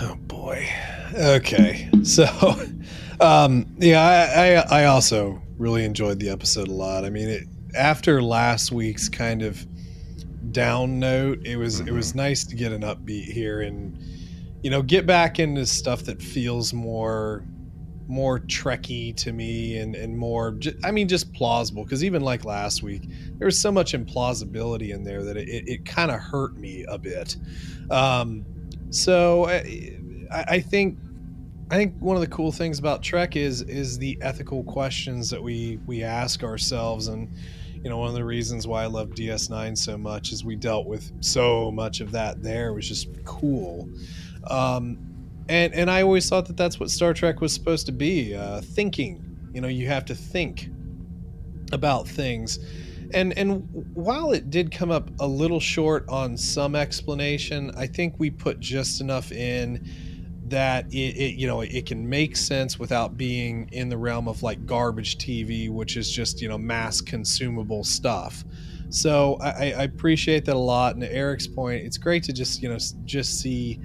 Oh boy. Okay. So, [LAUGHS] um, yeah, I, I I also really enjoyed the episode a lot. I mean, it, after last week's kind of down note, it was it was nice to get an upbeat here and you know get back into stuff that feels more more trekky to me and and more i mean just plausible because even like last week there was so much implausibility in there that it, it, kind of hurt me a bit. Um so I, I I think i think one of the cool things about trek is is the ethical questions that we we ask ourselves. And you know one of the reasons why i love ds9 so much is we dealt with so much of that there. It was just cool. Um and and I always thought that that's what Star Trek was supposed to be uh, thinking. You know, you have to think about things, and and while it did come up a little short on some explanation, I think we put just enough in that it, it you know it can make sense without being in the realm of like garbage TV, which is just you know mass consumable stuff. So I, I appreciate that a lot. And to Eric's point, it's great to just you know just see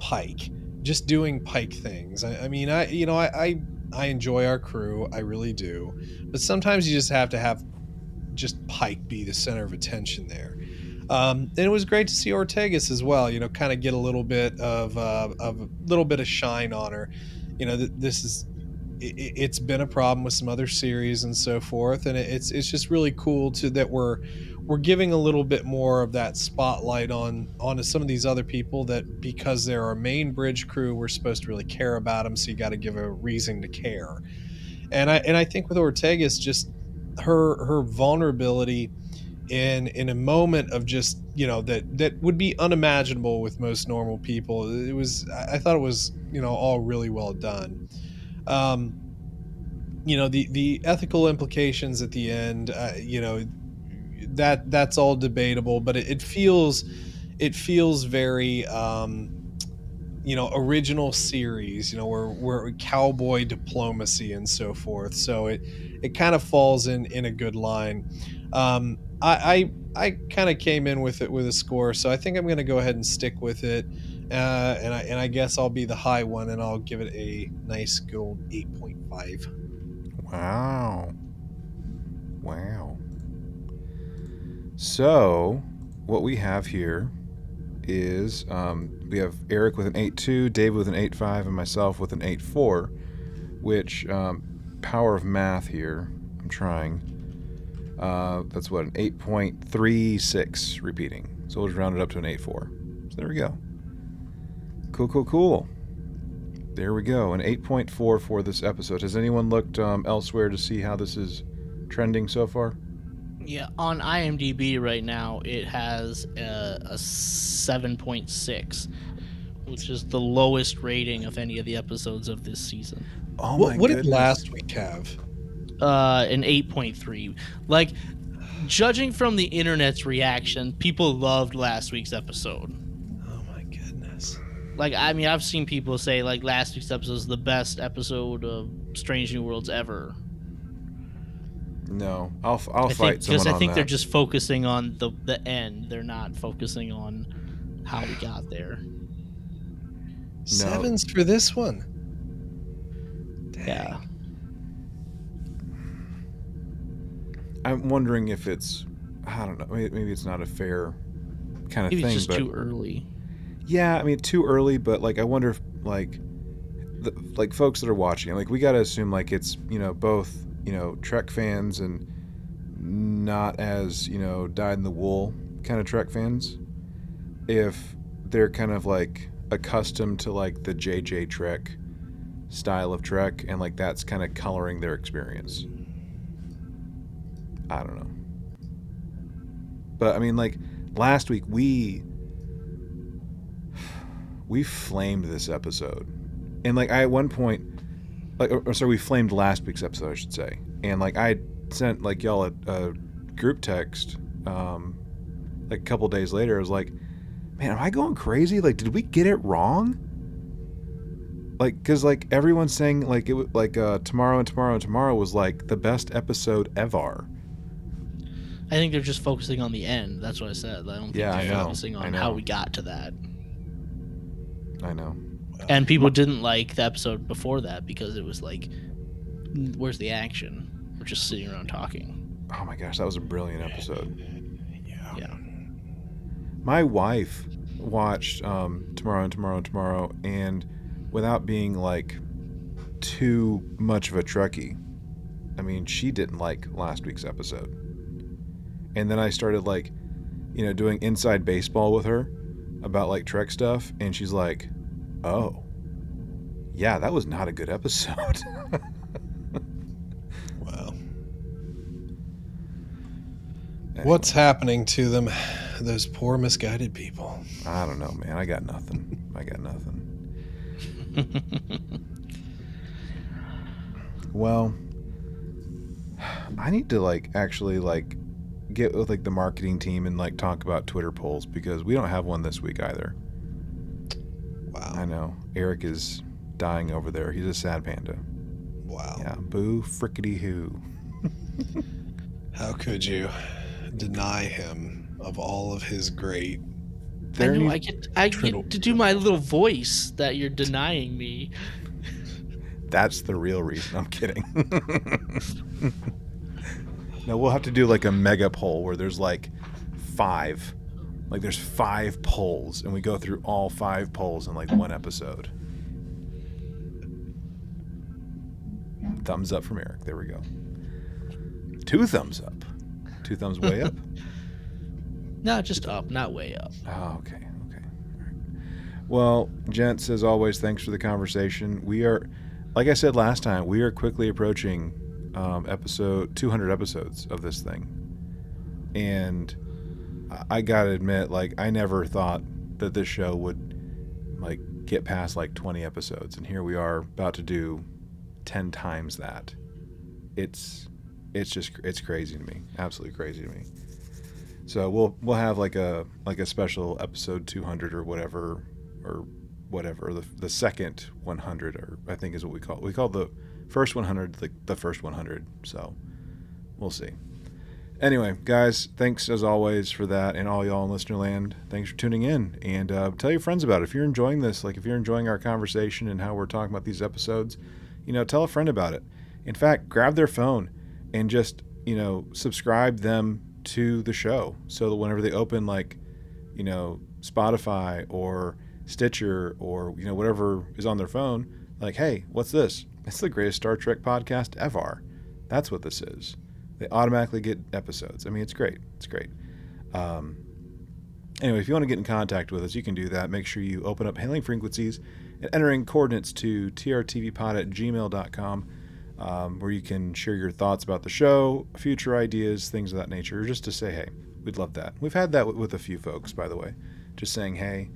Pike just doing Pike things. I, I mean, I you know I, I I enjoy our crew, I really do, but sometimes you just have to have just Pike be the center of attention there. Um, and it was great to see Ortegas as well. You know, kind of get a little bit of uh, of a little bit of shine on her. You know, th- this is it, has been a problem with some other series and so forth, and it's it's just really cool to that we're we're giving a little bit more of that spotlight on onto some of these other people that because they're our main bridge crew, we're supposed to really care about them. So you got to give a reason to care. And I and I think with Ortegas just her her vulnerability in in a moment of just you know that that would be unimaginable with most normal people. It was I thought it was you know all really well done. Um, you know the the ethical implications at the end. Uh, you know that that's all debatable, but it, it feels it feels very um, you know original series. You know where where cowboy diplomacy and so forth. So it it kind of falls in in a good line. Um, I I, I kind of came in with it with a score, so I think I'm going to go ahead and stick with it. Uh, and I and I guess I'll be the high one, and I'll give it a nice good old eight point five. Wow. Wow. So, what we have here is um, we have Eric with an 8.2, Dave with an 8.5, and myself with an 8.4, which, um, power of math here, I'm trying. Uh, that's what, an 8.36 repeating. So we'll just round it up to an 8.4. So there we go. Cool, cool, cool. There we go. An 8.4 for this episode. Has anyone looked um, elsewhere to see how this is trending so far? Yeah, on IMDb right now, it has a, a 7.6, which is the lowest rating of any of the episodes of this season. Oh what, what did last week have? Uh, an 8.3. Like, judging from the internet's reaction, people loved last week's episode. Oh my goodness. Like, I mean, I've seen people say, like, last week's episode is the best episode of Strange New Worlds ever. No, I'll I'll I fight think, Because I think that. they're just focusing on the the end. They're not focusing on how we got there. No. Sevens for this one. Dang. Yeah. I'm wondering if it's I don't know. Maybe it's not a fair kind of maybe thing. It's just but too early. Yeah, I mean too early, but like I wonder if like the like folks that are watching, like we got to assume like it's you know both you know Trek fans and not as you know dyed in the wool kind of Trek fans, if they're kind of like accustomed to like the JJ Trek style of Trek and like that's kind of coloring their experience. I don't know. But I mean like last week we [SIGHS] we flamed this episode. And like I at one point like or, sorry we flamed last week's episode i should say. And like i sent like y'all a, a group text um like a couple days later. I was like man am i going crazy? Like did we get it wrong? Like because like everyone's saying like it like uh tomorrow and tomorrow and tomorrow was like the best episode ever. I think they're just focusing on the end. That's what i said. I don't think yeah, they're focusing on how we got to that. I know and people didn't like the episode before that because it was like, where's the action? We're just sitting around talking. Oh my gosh, that was a brilliant episode. Yeah. Yeah. My wife watched um, Tomorrow and Tomorrow and Tomorrow, and without being like too much of a Trekkie, I mean, she didn't like last week's episode. And then I started like, you know, doing inside baseball with her about like Trek stuff, and she's like, oh, yeah, that was not a good episode. [LAUGHS] wow. Anyway. What's happening to them? Those poor misguided people. I don't know, man. I got nothing. I got nothing. [LAUGHS] well, I need to like actually like get with like the marketing team and like talk about Twitter polls because we don't have one this week either. I know Eric is dying over there. He's a sad panda. Wow. Yeah, boo frickety who. How could you deny him of all of his great? I know. I get. I Triddle. get to do my little voice that you're denying me. That's the real reason. I'm kidding. [LAUGHS] no, we'll have to do like a mega poll where there's like five, like there's five polls, and we go through all five polls in like one episode. Thumbs up from Eric. There we go. Two thumbs up. Two thumbs way up. [LAUGHS] No, just up, not way up. Oh, okay, okay. All right. Well, gents, as always, thanks for the conversation. We are, like I said last time, we are quickly approaching um, episode 200 episodes of this thing, and I, gotta admit, like I never thought that this show would like get past like 20 episodes, and here we are about to do 10 times that. It's it's just it's crazy to me, absolutely crazy to me. So we'll we'll have like a like a special episode 200 or whatever or whatever the the second 100 or I think is what we call it. We call the first 100 the the first 100. So we'll see. Anyway, guys, thanks as always for that, and all y'all in listener land. Thanks for tuning in, and uh, tell your friends about it. If you're enjoying this, like if you're enjoying our conversation and how we're talking about these episodes, you know, tell a friend about it. In fact, grab their phone and just you know subscribe them to the show so that whenever they open like you know spotify or stitcher or you know whatever is on their phone like hey what's this it's the greatest star trek podcast ever that's what this is they automatically get episodes. I mean it's great. It's great. Um, anyway if you want to get in contact with us you can do that. Make sure you open up hailing frequencies and entering coordinates to trtvpod at gmail.com um, where you can share your thoughts about the show, future ideas, things of that nature, or just to say, hey, we'd love that. We've had that with a few folks, by the way, just saying, hey,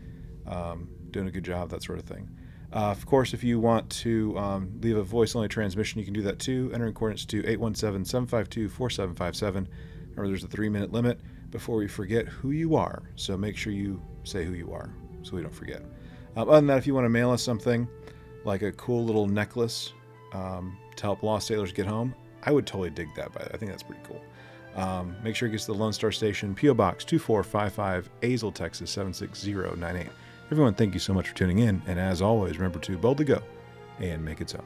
um, doing a good job, that sort of thing. Uh, of course, if you want to um, leave a voice only transmission, you can do that too. Entering coordinates to 817 752 4757. Remember, there's a three minute limit before we forget who you are. So make sure you say who you are so we don't forget. Um, other than that, if you want to mail us something like a cool little necklace um, to help lost sailors get home, I would totally dig that. By I think that's pretty cool. Um, make sure it gets to the Lone Star Station, PO Box 2455, Azle, Texas 76098. Everyone, thank you so much for tuning in, and as always, remember to boldly go and make it so.